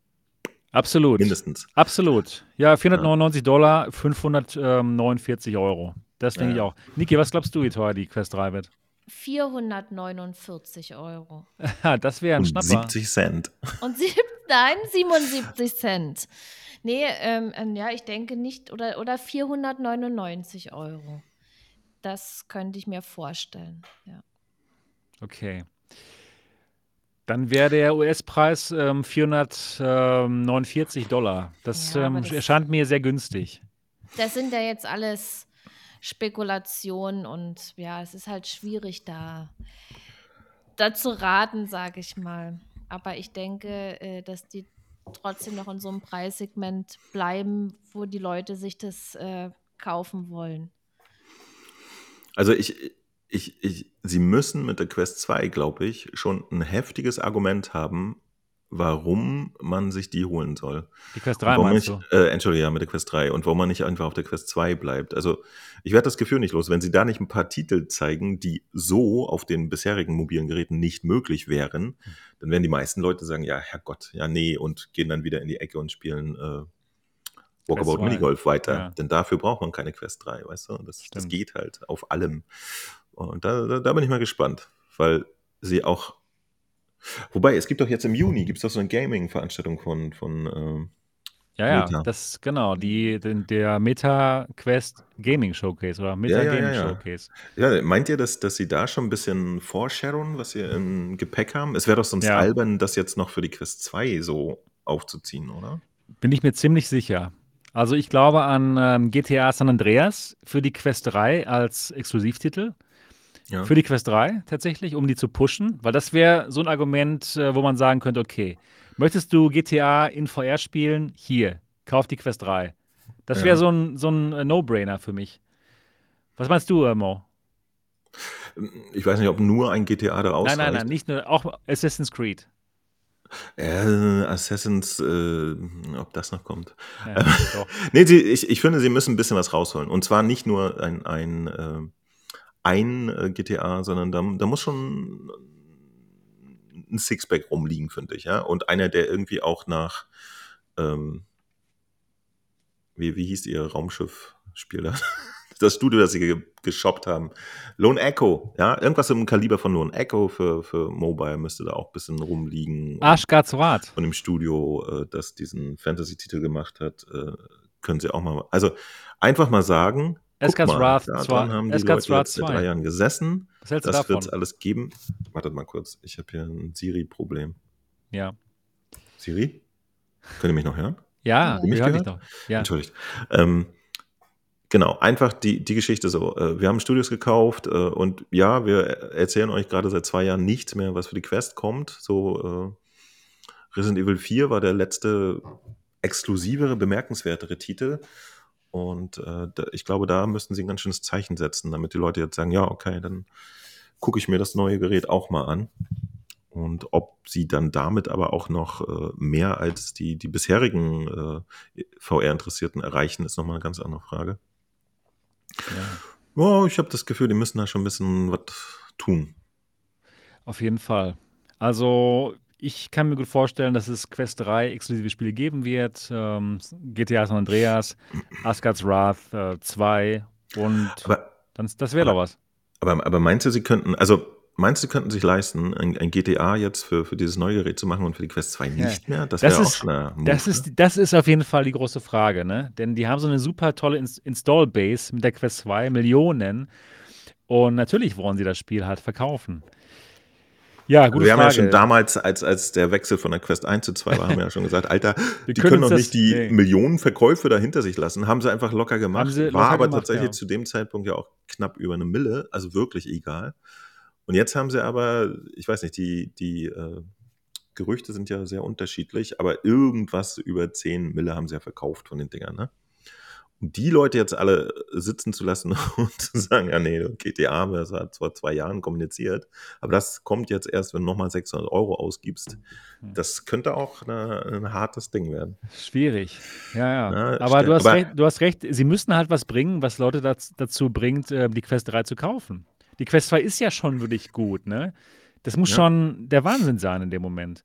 Absolut. Mindestens. Absolut. Ja, 499 ja. Dollar, 549 Euro. Das denke ja. ich auch. Niki, was glaubst du, wie teuer die Quest 3 wird? 449 Euro. das wäre ein Schnapper. 70 Cent. Und sieb, nein, 77 Cent. Nee, ähm, ähm, ja, ich denke nicht, oder, oder 499 Euro. Das könnte ich mir vorstellen, ja. Okay. Dann wäre der US-Preis ähm, 449 Dollar. Das, ja, ähm, das erscheint mir sehr günstig. Das sind ja jetzt alles Spekulation und ja, es ist halt schwierig da, da zu raten, sage ich mal. Aber ich denke, äh, dass die trotzdem noch in so einem Preissegment bleiben, wo die Leute sich das äh, kaufen wollen. Also ich, ich, ich, sie müssen mit der Quest 2, glaube ich, schon ein heftiges Argument haben, warum man sich die holen soll. Die Quest 3 meinst ich, du? Äh, Entschuldige, ja, mit der Quest 3. Und warum man nicht einfach auf der Quest 2 bleibt. Also ich werde das Gefühl nicht los, wenn sie da nicht ein paar Titel zeigen, die so auf den bisherigen mobilen Geräten nicht möglich wären, hm. dann werden die meisten Leute sagen, ja, Herrgott, ja, nee, und gehen dann wieder in die Ecke und spielen äh, Walkabout Minigolf weiter. Ja. Denn dafür braucht man keine Quest 3, weißt du? Das, das geht halt auf allem. Und da, da, da bin ich mal gespannt, weil sie auch Wobei, es gibt doch jetzt im Juni, gibt es doch so eine Gaming-Veranstaltung von, von äh, ja, ja, Meta. das genau, die, den, der Meta Quest Gaming Showcase oder Meta ja, ja, Gaming ja, Showcase. Ja, meint ihr, dass, dass sie da schon ein bisschen foreshadowen, was sie im Gepäck haben? Es wäre doch sonst albern, das jetzt noch für die Quest 2 so aufzuziehen, oder? Bin ich mir ziemlich sicher. Also ich glaube an ähm, GTA San Andreas für die Quest 3 als Exklusivtitel. Ja. Für die Quest 3 tatsächlich, um die zu pushen, weil das wäre so ein Argument, äh, wo man sagen könnte, okay, möchtest du GTA in VR spielen? Hier, kauf die Quest 3. Das wäre ja. so ein, so ein äh, No-Brainer für mich. Was meinst du, Mo? Ich weiß nicht, ob nur ein GTA da ausreicht. Nein, nein, nein, nicht nur, auch Assassin's Creed. Äh, Assassins, äh, ob das noch kommt. Ja, [laughs] nee, sie, ich, ich finde, sie müssen ein bisschen was rausholen. Und zwar nicht nur ein, ein äh, ein äh, GTA, sondern da, da muss schon ein Sixpack rumliegen, finde ich, ja. Und einer, der irgendwie auch nach, ähm, wie, wie hieß ihr Raumschiff-Spiel da? [laughs] Das Studio, das sie ge geshoppt haben. Lone Echo, ja, irgendwas im Kaliber von Lone Echo für, für Mobile müsste da auch ein bisschen rumliegen. Arschgards Rat. Von dem Studio, äh, das diesen Fantasy-Titel gemacht hat, äh, können sie auch mal. Also einfach mal sagen, Escars Wrath 2. haben die Escars Leute jetzt seit drei Jahren gesessen. Was hältst das wird es alles geben. Wartet mal kurz, ich habe hier ein Siri-Problem. Ja. Siri? Könnt ihr mich noch hören? Ja, ich höre dich noch. Ja. Entschuldigt. Ähm, genau, einfach die, die Geschichte so. Äh, wir haben Studios gekauft äh, und ja, wir erzählen euch gerade seit zwei Jahren nichts mehr, was für die Quest kommt. So äh, Resident Evil 4 war der letzte exklusivere, bemerkenswertere Titel. Und äh, ich glaube, da müssten sie ein ganz schönes Zeichen setzen, damit die Leute jetzt sagen, ja, okay, dann gucke ich mir das neue Gerät auch mal an. Und ob sie dann damit aber auch noch äh, mehr als die, die bisherigen äh, VR-Interessierten erreichen, ist nochmal eine ganz andere Frage. Ja. Oh, ich habe das Gefühl, die müssen da schon ein bisschen was tun. Auf jeden Fall. Also ich kann mir gut vorstellen, dass es Quest 3 exklusive Spiele geben wird. Ähm, GTA San Andreas, Asgard's Wrath äh, 2 und aber, dann, das wäre doch was. Aber, aber meinst du, sie könnten, also meinst du, sie könnten sich leisten, ein, ein, GTA jetzt für, für dieses neue Gerät zu machen und für die Quest 2 nicht ja. mehr? Das, das wäre auch schon eine Move, das, ist, das ist auf jeden Fall die große Frage, ne? Denn die haben so eine super tolle Install-Base mit der Quest 2, Millionen. Und natürlich wollen sie das Spiel halt verkaufen. Ja, gute wir Frage. haben ja schon damals, als, als der Wechsel von der Quest 1 zu 2 war, haben wir ja schon gesagt, Alter, [laughs] die können doch nicht die nee. Millionen Verkäufe da hinter sich lassen. Haben sie einfach locker gemacht. Locker war aber gemacht, tatsächlich ja. zu dem Zeitpunkt ja auch knapp über eine Mille, also wirklich egal. Und jetzt haben sie aber, ich weiß nicht, die, die äh, Gerüchte sind ja sehr unterschiedlich, aber irgendwas über 10 Mille haben sie ja verkauft von den Dingern, ne? Die Leute jetzt alle sitzen zu lassen [laughs] und zu sagen, ja nee, GTA, das hat vor zwei Jahren kommuniziert, aber das kommt jetzt erst, wenn du nochmal 600 Euro ausgibst. Das könnte auch eine, ein hartes Ding werden. Schwierig, ja, ja. Na, aber, du hast, aber recht, du hast recht, sie müssen halt was bringen, was Leute dazu, dazu bringt, äh, die Quest 3 zu kaufen. Die Quest 2 ist ja schon wirklich gut, ne? Das muss ja. schon der Wahnsinn sein in dem Moment.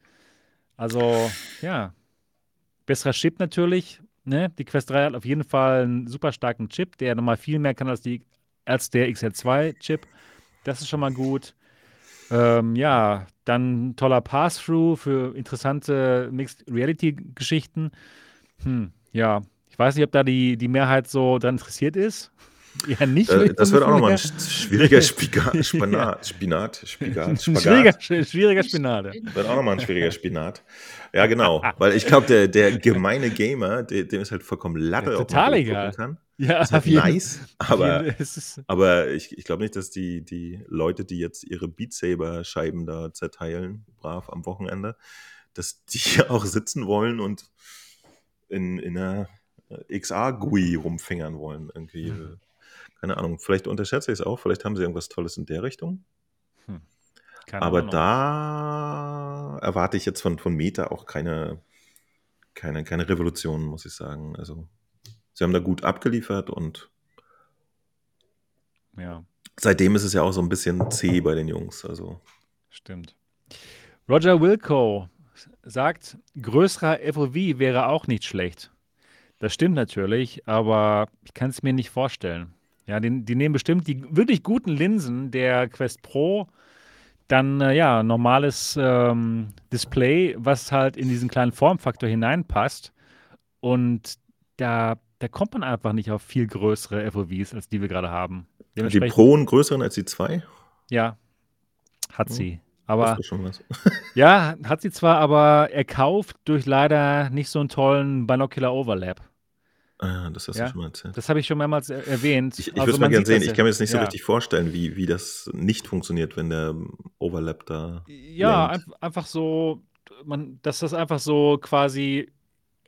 Also, ja. Besserer Chip natürlich, Ne? Die Quest 3 hat auf jeden Fall einen super starken Chip, der nochmal viel mehr kann als, die, als der XR2-Chip. Das ist schon mal gut. Ähm, ja, dann toller Pass-Through für interessante Mixed Reality-Geschichten. Hm, ja, ich weiß nicht, ob da die, die Mehrheit so daran interessiert ist. [laughs] Ja, nicht. Äh, das wird auch nochmal ein schwieriger [laughs] Spiga Spinat. Spinat. Spigat, Schwieriger, schwieriger Spinat. Wird auch nochmal ein schwieriger Spinat. Ja, genau. Weil ich glaube, der, der gemeine Gamer, dem ist halt vollkommen Latte, ja, total egal. kann. Ja, ist halt nice. Aber, aber ich, ich glaube nicht, dass die, die Leute, die jetzt ihre Beat Saber-Scheiben da zerteilen, brav am Wochenende, dass die [laughs] auch sitzen wollen und in, in einer XR-GUI rumfingern wollen. Irgendwie. Mhm keine Ahnung, vielleicht unterschätze ich es auch, vielleicht haben sie irgendwas Tolles in der Richtung. Hm. Aber Ahnung. da erwarte ich jetzt von, von Meta auch keine, keine, keine Revolution, muss ich sagen. Also, sie haben da gut abgeliefert und ja. seitdem ist es ja auch so ein bisschen zäh bei den Jungs. Also. Stimmt. Roger Wilco sagt, größerer FOV wäre auch nicht schlecht. Das stimmt natürlich, aber ich kann es mir nicht vorstellen. Ja, die, die nehmen bestimmt die wirklich guten Linsen der Quest Pro, dann äh, ja, normales ähm, Display, was halt in diesen kleinen Formfaktor hineinpasst. Und da, da kommt man einfach nicht auf viel größere FOVs, als die wir gerade haben. Die Pro einen größeren als die 2? Ja, hat sie. Hm, aber [laughs] ja, hat sie zwar, aber erkauft durch leider nicht so einen tollen Binocular Overlap. Ah, das hast ja, du schon mal erzählt. Das habe ich schon mehrmals erwähnt. Ich, ich also würde es mal gerne sehen. Ich kann mir das nicht so richtig vorstellen, wie, wie das nicht funktioniert, wenn der Overlap da. Ja, ein, einfach so, man, dass das einfach so quasi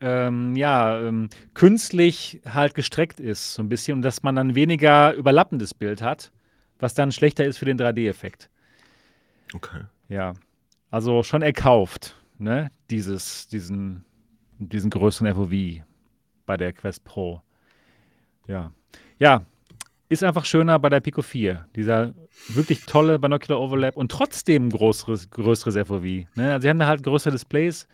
ähm, ja, ähm, künstlich halt gestreckt ist, so ein bisschen, und dass man dann weniger überlappendes Bild hat, was dann schlechter ist für den 3D-Effekt. Okay. Ja. Also schon erkauft, ne? Dieses, diesen, diesen größeren FOV bei der Quest Pro. Ja. Ja, ist einfach schöner bei der Pico 4. Dieser wirklich tolle Binocular Overlap und trotzdem größeres, größeres FOV. Ne? Also sie haben da halt größere Displays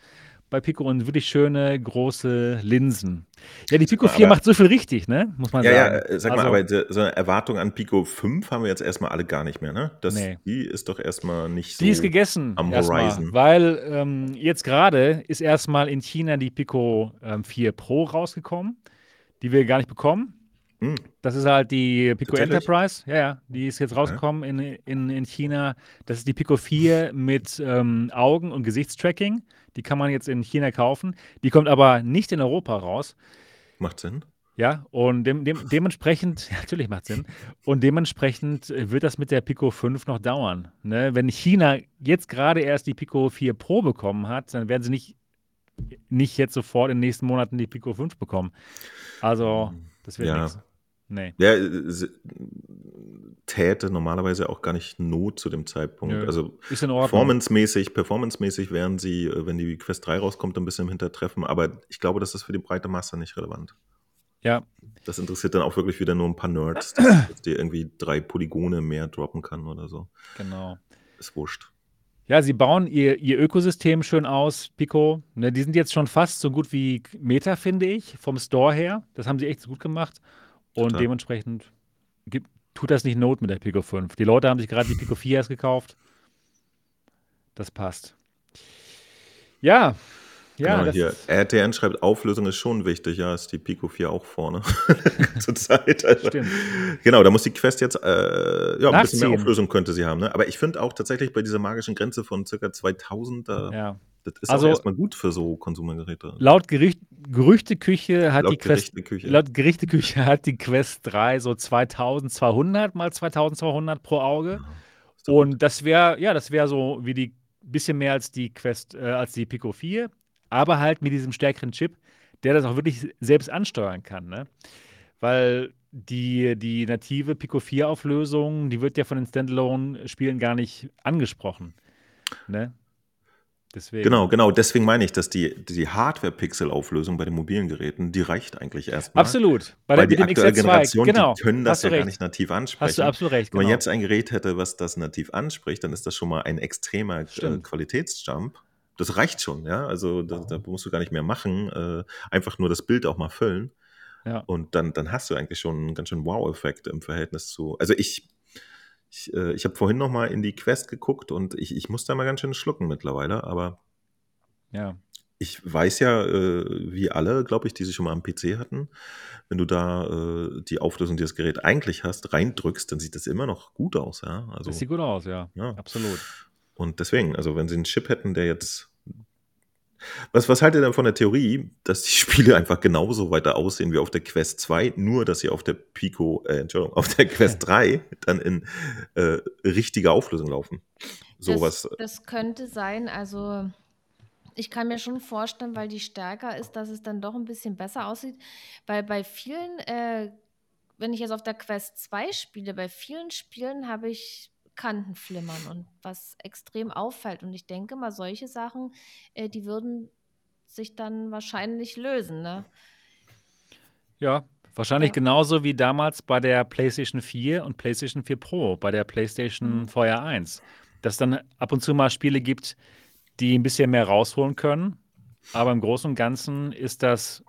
bei Pico und wirklich schöne große Linsen. Ja, die Pico 4 aber, macht so viel richtig, ne? Muss man ja, sagen. Ja, sag also, mal, aber so eine Erwartung an Pico 5 haben wir jetzt erstmal alle gar nicht mehr, ne? Das, nee. Die ist doch erstmal nicht so Die ist gegessen am Horizon. Mal, weil ähm, jetzt gerade ist erstmal in China die Pico ähm, 4 Pro rausgekommen, die wir gar nicht bekommen. Hm. Das ist halt die Pico Enterprise. Ja, ja, die ist jetzt rausgekommen in, in, in China. Das ist die Pico 4 mit ähm, Augen- und Gesichtstracking. Die kann man jetzt in China kaufen. Die kommt aber nicht in Europa raus. Macht Sinn. Ja, und dem, dem, dementsprechend, [laughs] natürlich macht Sinn. Und dementsprechend wird das mit der Pico 5 noch dauern. Ne? Wenn China jetzt gerade erst die Pico 4 Pro bekommen hat, dann werden sie nicht, nicht jetzt sofort in den nächsten Monaten die Pico 5 bekommen. Also, das wird ja. nichts. Nee. Ja, täte normalerweise auch gar nicht Not zu dem Zeitpunkt. Nö, also ist in Ordnung. performancemäßig, performancemäßig wären sie, äh, wenn die Quest 3 rauskommt, ein bisschen im Hintertreffen, aber ich glaube, das ist für die breite Masse nicht relevant. Ja. Das interessiert dann auch wirklich wieder nur ein paar Nerds, [clears throat] dass, dass die irgendwie drei Polygone mehr droppen kann oder so. Genau. Ist wurscht. Ja, sie bauen ihr, ihr Ökosystem schön aus, Pico. Ne, die sind jetzt schon fast so gut wie Meta, finde ich, vom Store her. Das haben sie echt so gut gemacht. Und Total. dementsprechend gibt, tut das nicht Not mit der Pico 5. Die Leute haben sich gerade die Pico 4 erst gekauft. Das passt. Ja, ja, genau, hier. RTN schreibt, Auflösung ist schon wichtig. Ja, ist die Pico 4 auch vorne [laughs] zur Zeit. Also, Stimmt. Genau, da muss die Quest jetzt, äh, ja, ein bisschen mehr Auflösung könnte sie haben. Ne? Aber ich finde auch tatsächlich bei dieser magischen Grenze von ca. 2000, da, ja. Das ist also, erstmal gut für so Konsumergeräte. Laut Gericht, Gerüchteküche hat laut die Quest, Gerichteköche. laut Gerichtetküche hat die Quest 3 so 2200 mal 2200 pro Auge. Ja, Und das wäre, ja, das wäre so wie die bisschen mehr als die Quest, äh, als die Pico 4 aber halt mit diesem stärkeren Chip, der das auch wirklich selbst ansteuern kann. Ne? Weil die, die native Pico 4-Auflösung, die wird ja von den Standalone-Spielen gar nicht angesprochen. Ne? Deswegen. Genau, genau. Deswegen meine ich, dass die, die Hardware-Pixel-Auflösung bei den mobilen Geräten, die reicht eigentlich erstmal. Absolut. Bei der, die aktuelle XR2, Generation, genau. die können das ja recht. gar nicht nativ ansprechen. Hast du absolut recht. Genau. Wenn man genau. jetzt ein Gerät hätte, was das nativ anspricht, dann ist das schon mal ein extremer äh, Qualitätsjump das reicht schon, ja. Also da, da, musst du gar nicht mehr machen. Äh, einfach nur das Bild auch mal füllen. Ja. Und dann, dann hast du eigentlich schon einen ganz schön Wow-Effekt im Verhältnis zu. Also ich, ich, äh, ich habe vorhin noch mal in die Quest geguckt und ich, ich muss da mal ganz schön schlucken mittlerweile, aber ja. ich weiß ja, äh, wie alle, glaube ich, die sich schon mal am PC hatten, wenn du da äh, die Auflösung, die das Gerät eigentlich hast, reindrückst, dann sieht das immer noch gut aus, ja. Also, das sieht gut aus, ja. ja. Absolut. Und deswegen, also wenn sie einen Chip hätten, der jetzt. Was, was haltet ihr denn von der Theorie, dass die [laughs] Spiele einfach genauso weiter aussehen wie auf der Quest 2, nur dass sie auf der Pico, äh, Entschuldigung, auf der Quest [laughs] 3 dann in äh, richtiger Auflösung laufen? Sowas. Das, das könnte sein, also ich kann mir schon vorstellen, weil die stärker ist, dass es dann doch ein bisschen besser aussieht. Weil bei vielen, äh, wenn ich jetzt auf der Quest 2 spiele, bei vielen Spielen habe ich Kanten flimmern und was extrem auffällt. Und ich denke mal, solche Sachen, äh, die würden sich dann wahrscheinlich lösen. Ne? Ja, wahrscheinlich ja. genauso wie damals bei der PlayStation 4 und PlayStation 4 Pro, bei der PlayStation mhm. Feuer 1. Dass dann ab und zu mal Spiele gibt, die ein bisschen mehr rausholen können. Aber im Großen und Ganzen ist das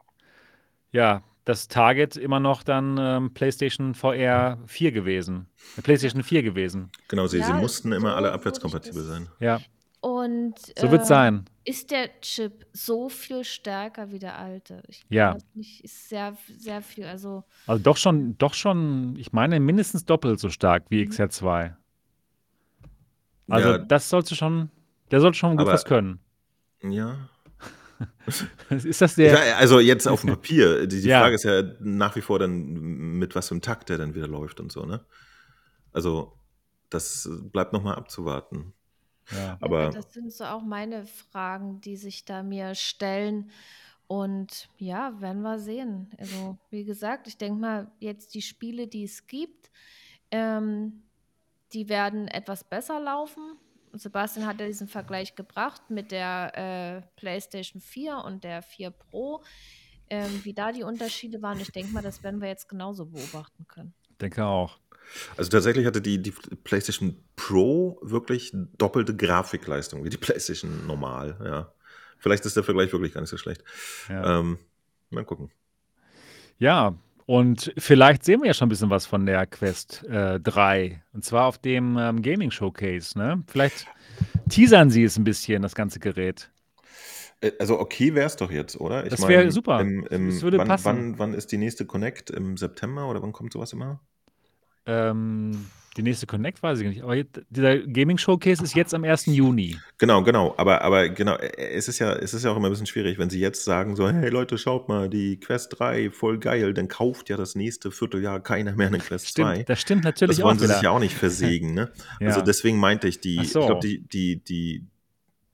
ja das Target immer noch dann ähm, PlayStation VR 4 gewesen. Äh, PlayStation 4 gewesen. Genau, sie, ja, sie mussten immer so alle abwärtskompatibel sein. Ja. Und so wird es äh, sein. Ist der Chip so viel stärker wie der alte? Ich ja. Nicht, ist sehr, sehr viel. Also, also doch schon, doch schon, ich meine, mindestens doppelt so stark wie mhm. XR2. Also ja, das sollte schon, der sollte schon gut was können. Ja, [laughs] ist das der? also jetzt auf dem [laughs] Papier. Die, die ja. Frage ist ja nach wie vor dann, mit was für einem Takt der dann wieder läuft und so, ne? Also, das bleibt nochmal abzuwarten. Ja. Aber ja, das sind so auch meine Fragen, die sich da mir stellen. Und ja, werden wir sehen. Also, wie gesagt, ich denke mal, jetzt die Spiele, die es gibt, ähm, die werden etwas besser laufen. Sebastian hat ja diesen Vergleich gebracht mit der äh, PlayStation 4 und der 4 Pro, ähm, wie da die Unterschiede waren. Ich denke mal, das werden wir jetzt genauso beobachten können. Denke auch. Also tatsächlich hatte die, die PlayStation Pro wirklich doppelte Grafikleistung wie die PlayStation normal, ja. Vielleicht ist der Vergleich wirklich gar nicht so schlecht. Ja. Ähm, mal gucken. Ja, und vielleicht sehen wir ja schon ein bisschen was von der Quest äh, 3. Und zwar auf dem ähm, Gaming Showcase. Ne? Vielleicht teasern sie es ein bisschen, das ganze Gerät. Äh, also okay wäre es doch jetzt, oder? Ich das wäre super. Im, im, das würde wann, passen. Wann, wann ist die nächste Connect? Im September oder wann kommt sowas immer? Ähm, die nächste Connect weiß ich nicht. Aber dieser Gaming Showcase ist jetzt am 1. Juni. Genau, genau. Aber, aber genau, es ist, ja, es ist ja auch immer ein bisschen schwierig, wenn sie jetzt sagen so, hey Leute, schaut mal, die Quest 3, voll geil, dann kauft ja das nächste Vierteljahr keiner mehr eine Quest stimmt, 2. Das stimmt natürlich auch Das wollen sie sich ja auch nicht versägen, ne? [laughs] ja. Also deswegen meinte ich, die, so. ich glaube, die, die, die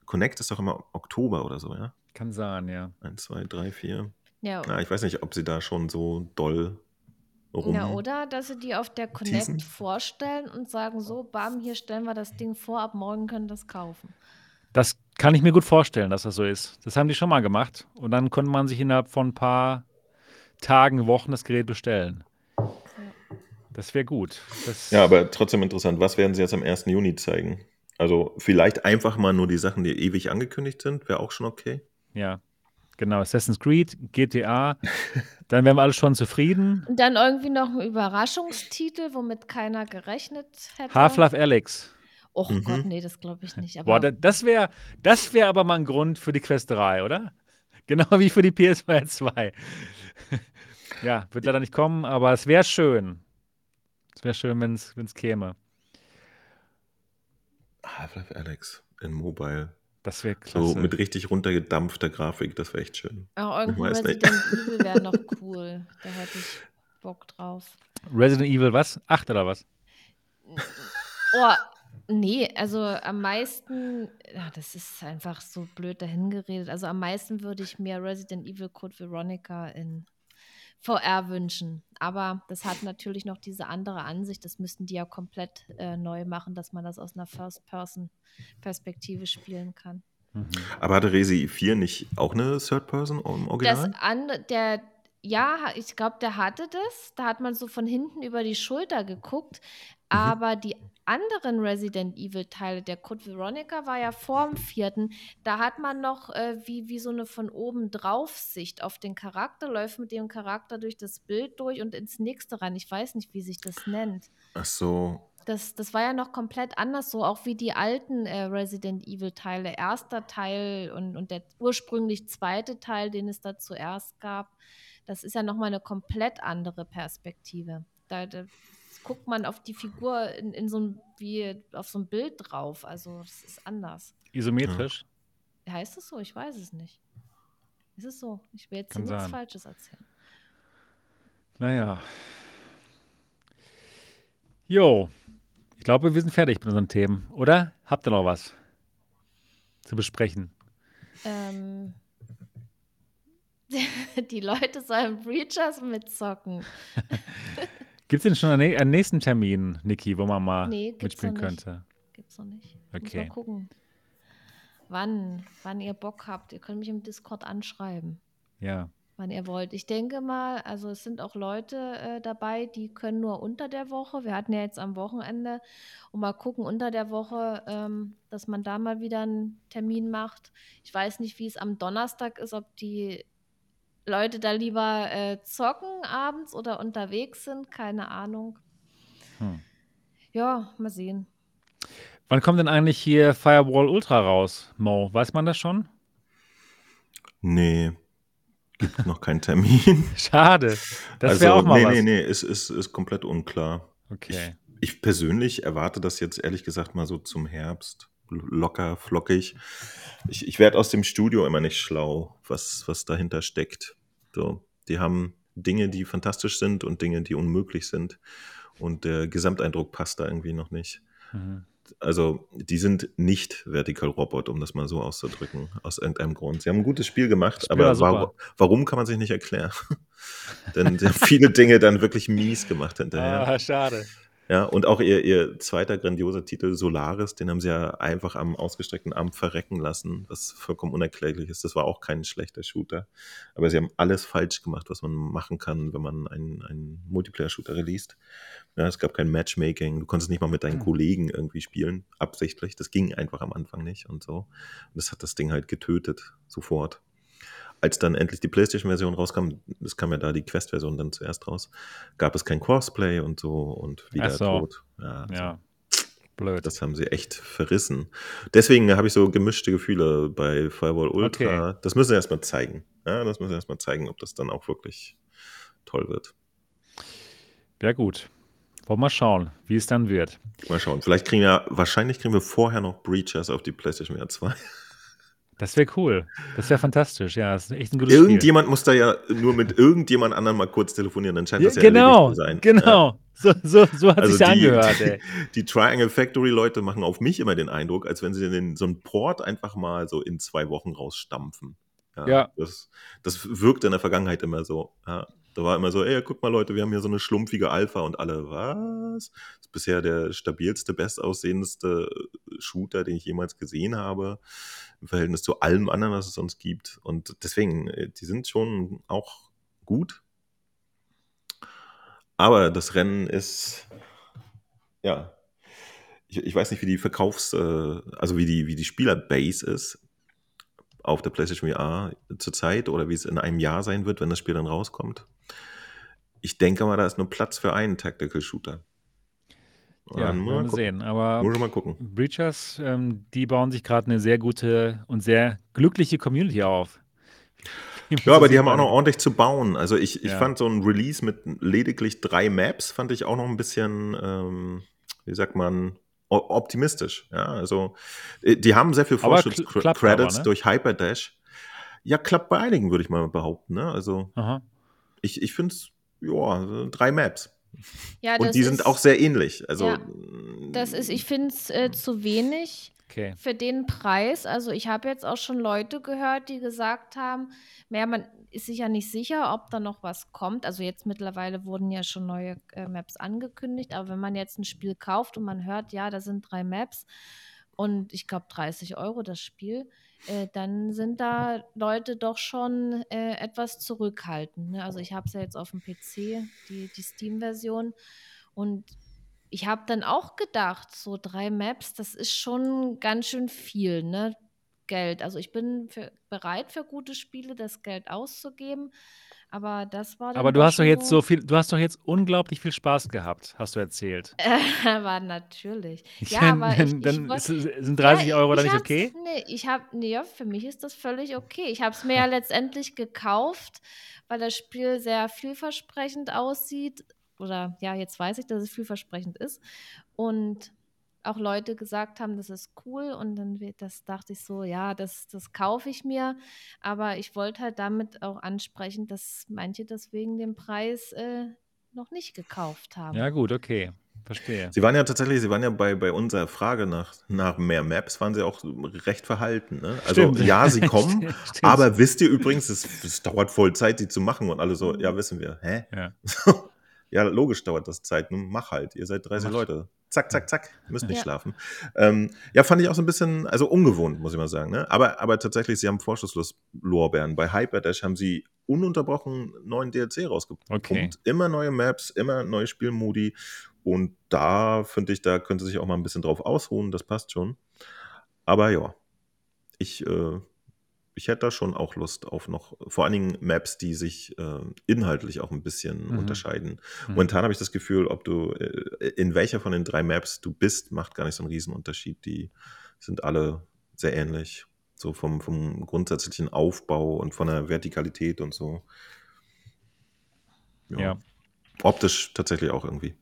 Connect ist doch immer Oktober oder so, ja? Kann sein, ja. 1, 2, 3, 4. Ja. ja. Ich weiß nicht, ob sie da schon so doll rum. Ja, oder dass sie die auf der Connect teasen. vorstellen und sagen so, bam, hier stellen wir das Ding vor, ab morgen können das kaufen. Das kann ich mir gut vorstellen, dass das so ist. Das haben die schon mal gemacht. Und dann konnte man sich innerhalb von ein paar Tagen, Wochen das Gerät bestellen. Das wäre gut. Das ja, aber trotzdem interessant. Was werden sie jetzt am 1. Juni zeigen? Also vielleicht einfach mal nur die Sachen, die ewig angekündigt sind, wäre auch schon okay. Ja, genau. Assassin's Creed, GTA, dann wären wir alle schon zufrieden. Und dann irgendwie noch ein Überraschungstitel, womit keiner gerechnet hätte. Half-Life Alex. Oh mhm. Gott, nee, das glaube ich nicht. Aber Boah, das wäre das wär aber mal ein Grund für die Quest 3, oder? [laughs] Genau wie für die PS2 2. [laughs] ja, wird leider nicht kommen, aber es wäre schön. Es wäre schön, wenn es käme. Half-Life Alex in Mobile. Das wäre klasse. So mit richtig runtergedampfter Grafik, das wäre echt schön. Auch irgendwie Resident [laughs] Evil wäre noch cool. Da hätte ich Bock drauf. Resident Evil was? Acht oder was? Oh, nee, also am meisten, ja, das ist einfach so blöd dahingeredet. Also am meisten würde ich mir Resident Evil Code Veronica in VR wünschen. Aber das hat natürlich noch diese andere Ansicht. Das müssten die ja komplett äh, neu machen, dass man das aus einer First-Person-Perspektive spielen kann. Mhm. Aber hatte Resi 4 nicht auch eine Third-Person im Original? Das an, der, ja, ich glaube, der hatte das. Da hat man so von hinten über die Schulter geguckt. Mhm. Aber die anderen Resident Evil-Teile, der Code Veronica war ja vor dem vierten, da hat man noch äh, wie, wie so eine von oben drauf Sicht auf den Charakter, läuft mit dem Charakter durch das Bild durch und ins nächste rein. Ich weiß nicht, wie sich das nennt. Ach so. Das, das war ja noch komplett anders so, auch wie die alten äh, Resident Evil-Teile. Erster Teil und, und der ursprünglich zweite Teil, den es da zuerst gab. Das ist ja nochmal eine komplett andere Perspektive. Da, da guckt man auf die Figur in, in so ein, wie auf so ein Bild drauf. Also es ist anders. Isometrisch? Ja. Heißt es so? Ich weiß es nicht. Ist es so? Ich will jetzt Kann nichts sein. Falsches erzählen. Naja. Jo. Ich glaube, wir sind fertig mit unseren Themen, oder? Habt ihr noch was zu besprechen? Ähm, [laughs] die Leute sollen Breachers mitzocken. [laughs] Gibt es denn schon einen, nächsten Termin, Niki, wo man mal nee, mitspielen könnte? Gibt's noch nicht. Okay. Mal gucken. Wann, wann ihr Bock habt. Ihr könnt mich im Discord anschreiben. Ja. Wann ihr wollt. Ich denke mal, also es sind auch Leute äh, dabei, die können nur unter der Woche. Wir hatten ja jetzt am Wochenende und mal gucken unter der Woche, ähm, dass man da mal wieder einen Termin macht. Ich weiß nicht, wie es am Donnerstag ist, ob die Leute da lieber äh, zocken abends oder unterwegs sind, keine Ahnung. Hm. Ja, mal sehen. Wann kommt denn eigentlich hier Firewall Ultra raus, Mo? Weiß man das schon? Nee, gibt noch keinen Termin. [laughs] Schade. Das wäre also, auch mal nee, was. Nee, nee, ist, ist, ist komplett unklar. Okay. Ich, ich persönlich erwarte das jetzt ehrlich gesagt mal so zum Herbst. Locker, flockig. Ich, ich werde aus dem Studio immer nicht schlau, was, was dahinter steckt. So, die haben Dinge, die fantastisch sind und Dinge, die unmöglich sind. Und der Gesamteindruck passt da irgendwie noch nicht. Mhm. Also, die sind nicht Vertical Robot, um das mal so auszudrücken, aus irgendeinem Grund. Sie haben ein gutes Spiel gemacht, Spiel aber war, warum kann man sich nicht erklären? [laughs] Denn sie haben viele Dinge dann wirklich mies gemacht [laughs] hinterher. Ah, schade. Ja, und auch ihr, ihr zweiter grandioser Titel Solaris, den haben sie ja einfach am ausgestreckten Arm verrecken lassen, was vollkommen unerklärlich ist. Das war auch kein schlechter Shooter. Aber sie haben alles falsch gemacht, was man machen kann, wenn man einen, einen Multiplayer-Shooter released. Ja, es gab kein Matchmaking, du konntest nicht mal mit deinen mhm. Kollegen irgendwie spielen, absichtlich. Das ging einfach am Anfang nicht und so. Und das hat das Ding halt getötet, sofort als dann endlich die PlayStation-Version rauskam, es kam ja da die Quest-Version dann zuerst raus, gab es kein Crossplay und so und wieder so. tot. Ja, ja. Blöd. Das haben sie echt verrissen. Deswegen habe ich so gemischte Gefühle bei Firewall Ultra. Okay. Das müssen sie erstmal zeigen. Ja, das müssen sie erstmal zeigen, ob das dann auch wirklich toll wird. Ja, gut. Wollen wir mal schauen, wie es dann wird. Mal schauen. Vielleicht kriegen wir, wahrscheinlich kriegen wir vorher noch Breachers auf die PlayStation 2. Das wäre cool. Das wäre fantastisch. Ja, das ist echt ein gutes Irgendjemand Spiel. muss da ja nur mit irgendjemand anderem mal kurz telefonieren, dann scheint das ja, genau, zu sein. Genau, ja. so, so, so hat also sich angehört. Ey. [laughs] Die, Triangle Factory Leute machen auf mich immer den Eindruck, als wenn sie den, so einen Port einfach mal so in zwei Wochen rausstampfen. Ja. ja. Das, das wirkt in der Vergangenheit immer so. Ja. Da war immer so, ey, guck mal Leute, wir haben hier so eine schlumpfige Alpha und alle, was? Das ist bisher der stabilste, bestaussehendste Shooter, den ich jemals gesehen habe, im Verhältnis zu allem anderen, was es sonst gibt. Und deswegen, äh, die sind schon auch gut. Aber das Rennen ist, ja, ich, ich weiß nicht, wie die Verkaufs-, äh, also wie die, wie die Spielerbase ist auf der PlayStation VR zurzeit oder wie es in einem Jahr sein wird, wenn das Spiel dann rauskommt. Ich denke mal, da ist nur Platz für einen Tactical Shooter. Ja, wir werden sehen. Aber muss mal gucken. Breachers, ähm, die bauen sich gerade eine sehr gute und sehr glückliche Community auf. Ja, aber die haben auch noch ordentlich zu bauen. Also ich, ich ja. fand so ein Release mit lediglich drei Maps, fand ich auch noch ein bisschen, ähm, wie sagt man, optimistisch. Ja, also äh, die haben sehr viel Vorschusskredits ne? durch Hyperdash. Ja, klappt bei einigen, würde ich mal behaupten. Ne? Also Aha. ich, ich finde es, ja, drei Maps. Ja, und die ist, sind auch sehr ähnlich. Also, ja, das ist, ich finde es äh, zu wenig okay. für den Preis. Also ich habe jetzt auch schon Leute gehört, die gesagt haben, mehr man ist sich ja nicht sicher, ob da noch was kommt. Also jetzt mittlerweile wurden ja schon neue äh, Maps angekündigt, aber wenn man jetzt ein Spiel kauft und man hört, ja, da sind drei Maps und ich glaube 30 Euro das Spiel, äh, dann sind da Leute doch schon äh, etwas zurückhaltend. Ne? Also ich habe es ja jetzt auf dem PC, die, die Steam-Version und ich habe dann auch gedacht, so drei Maps, das ist schon ganz schön viel, ne? Geld. Also ich bin für, bereit für gute Spiele, das Geld auszugeben. Aber das war Aber du hast doch jetzt so viel, du hast doch jetzt unglaublich viel Spaß gehabt, hast du erzählt. [laughs] war natürlich. Ja, aber ich, dann ich, sind 30 ja, Euro dann nicht okay? Nee, ich habe, nee, für mich ist das völlig okay. Ich habe es mir ja [laughs] letztendlich gekauft, weil das Spiel sehr vielversprechend aussieht oder ja, jetzt weiß ich, dass es vielversprechend ist. Und auch Leute gesagt haben, das ist cool und dann das dachte ich so, ja, das, das kaufe ich mir. Aber ich wollte halt damit auch ansprechen, dass manche das wegen dem Preis äh, noch nicht gekauft haben. Ja, gut, okay. Verstehe. Sie waren ja tatsächlich, Sie waren ja bei, bei unserer Frage nach, nach mehr Maps, waren Sie auch recht verhalten. Ne? Also stimmt. ja, Sie [laughs] kommen, stimmt. aber wisst ihr übrigens, es, es dauert voll Zeit, die zu machen und alle so, ja, wissen wir. Hä? Ja. [laughs] Ja, logisch dauert das Zeit. Nun mach halt. Ihr seid 30 mach. Leute. Zack, zack, zack. Müsst nicht ja. schlafen. Ähm, ja, fand ich auch so ein bisschen, also ungewohnt, muss ich mal sagen. Ne? Aber, aber tatsächlich, sie haben Vorschusslos Lorbeeren. Bei Hyperdash haben sie ununterbrochen neuen DLC rausgepumpt. Okay. Immer neue Maps, immer neue Spielmodi. Und da finde ich, da könnte sich auch mal ein bisschen drauf ausruhen. Das passt schon. Aber ja, ich äh, ich hätte da schon auch Lust auf noch, vor allen Dingen Maps, die sich äh, inhaltlich auch ein bisschen mhm. unterscheiden. Mhm. Momentan habe ich das Gefühl, ob du, äh, in welcher von den drei Maps du bist, macht gar nicht so einen Riesenunterschied. Die sind alle sehr ähnlich. So vom, vom grundsätzlichen Aufbau und von der Vertikalität und so. Ja. ja. Optisch tatsächlich auch irgendwie.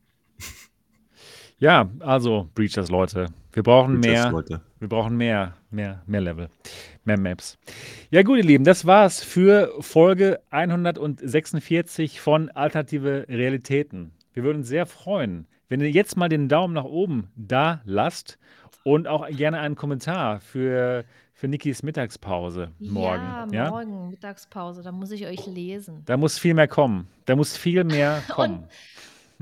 Ja, also Breachers Leute. Wir brauchen Breachers, mehr. Leute. Wir brauchen mehr, mehr, mehr Level, mehr Maps. Ja gut, ihr Lieben, das war's für Folge 146 von Alternative Realitäten. Wir würden uns sehr freuen, wenn ihr jetzt mal den Daumen nach oben da lasst und auch gerne einen Kommentar für, für Nikis Mittagspause morgen. Ja, morgen ja? Mittagspause, da muss ich euch lesen. Da muss viel mehr kommen. Da muss viel mehr [laughs] kommen. und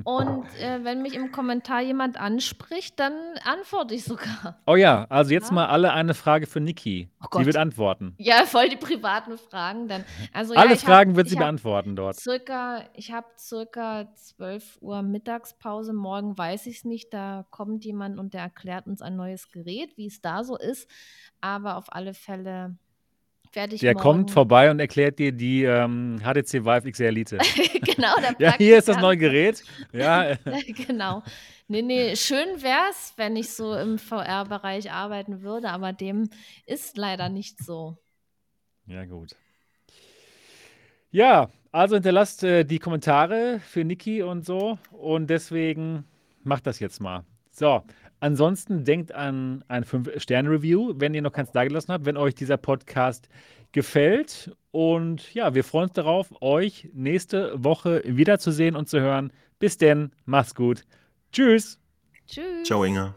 und äh, wenn mich im Kommentar jemand anspricht, dann antworte ich sogar. Oh ja, also jetzt ja. mal alle eine Frage für Niki. Oh sie wird antworten. Ja, voll die privaten Fragen dann. Also, alle ja, Fragen hab, wird sie beantworten dort. Circa, ich habe circa 12 Uhr Mittagspause. Morgen weiß ich es nicht. Da kommt jemand und der erklärt uns ein neues Gerät, wie es da so ist. Aber auf alle Fälle werde ich Der morgen kommt vorbei und erklärt dir die ähm, HTC Vive XR Elite. [laughs] [laughs] genau, Ja, hier ist das neue Gerät. [laughs] Ja. genau. Nee, nee, schön wäre es, wenn ich so im VR-Bereich arbeiten würde, aber dem ist leider nicht so. Ja, gut. Ja, also hinterlasst äh, die Kommentare für Niki und so und deswegen macht das jetzt mal. So, Ansonsten denkt an ein 5-Sterne-Review, wenn ihr noch keins dagelassen habt, wenn euch dieser Podcast gefällt. Und ja, wir freuen uns darauf, euch nächste Woche wiederzusehen und zu hören. Bis denn, macht's gut. Tschüss. Tschüss. Ciao, Inga.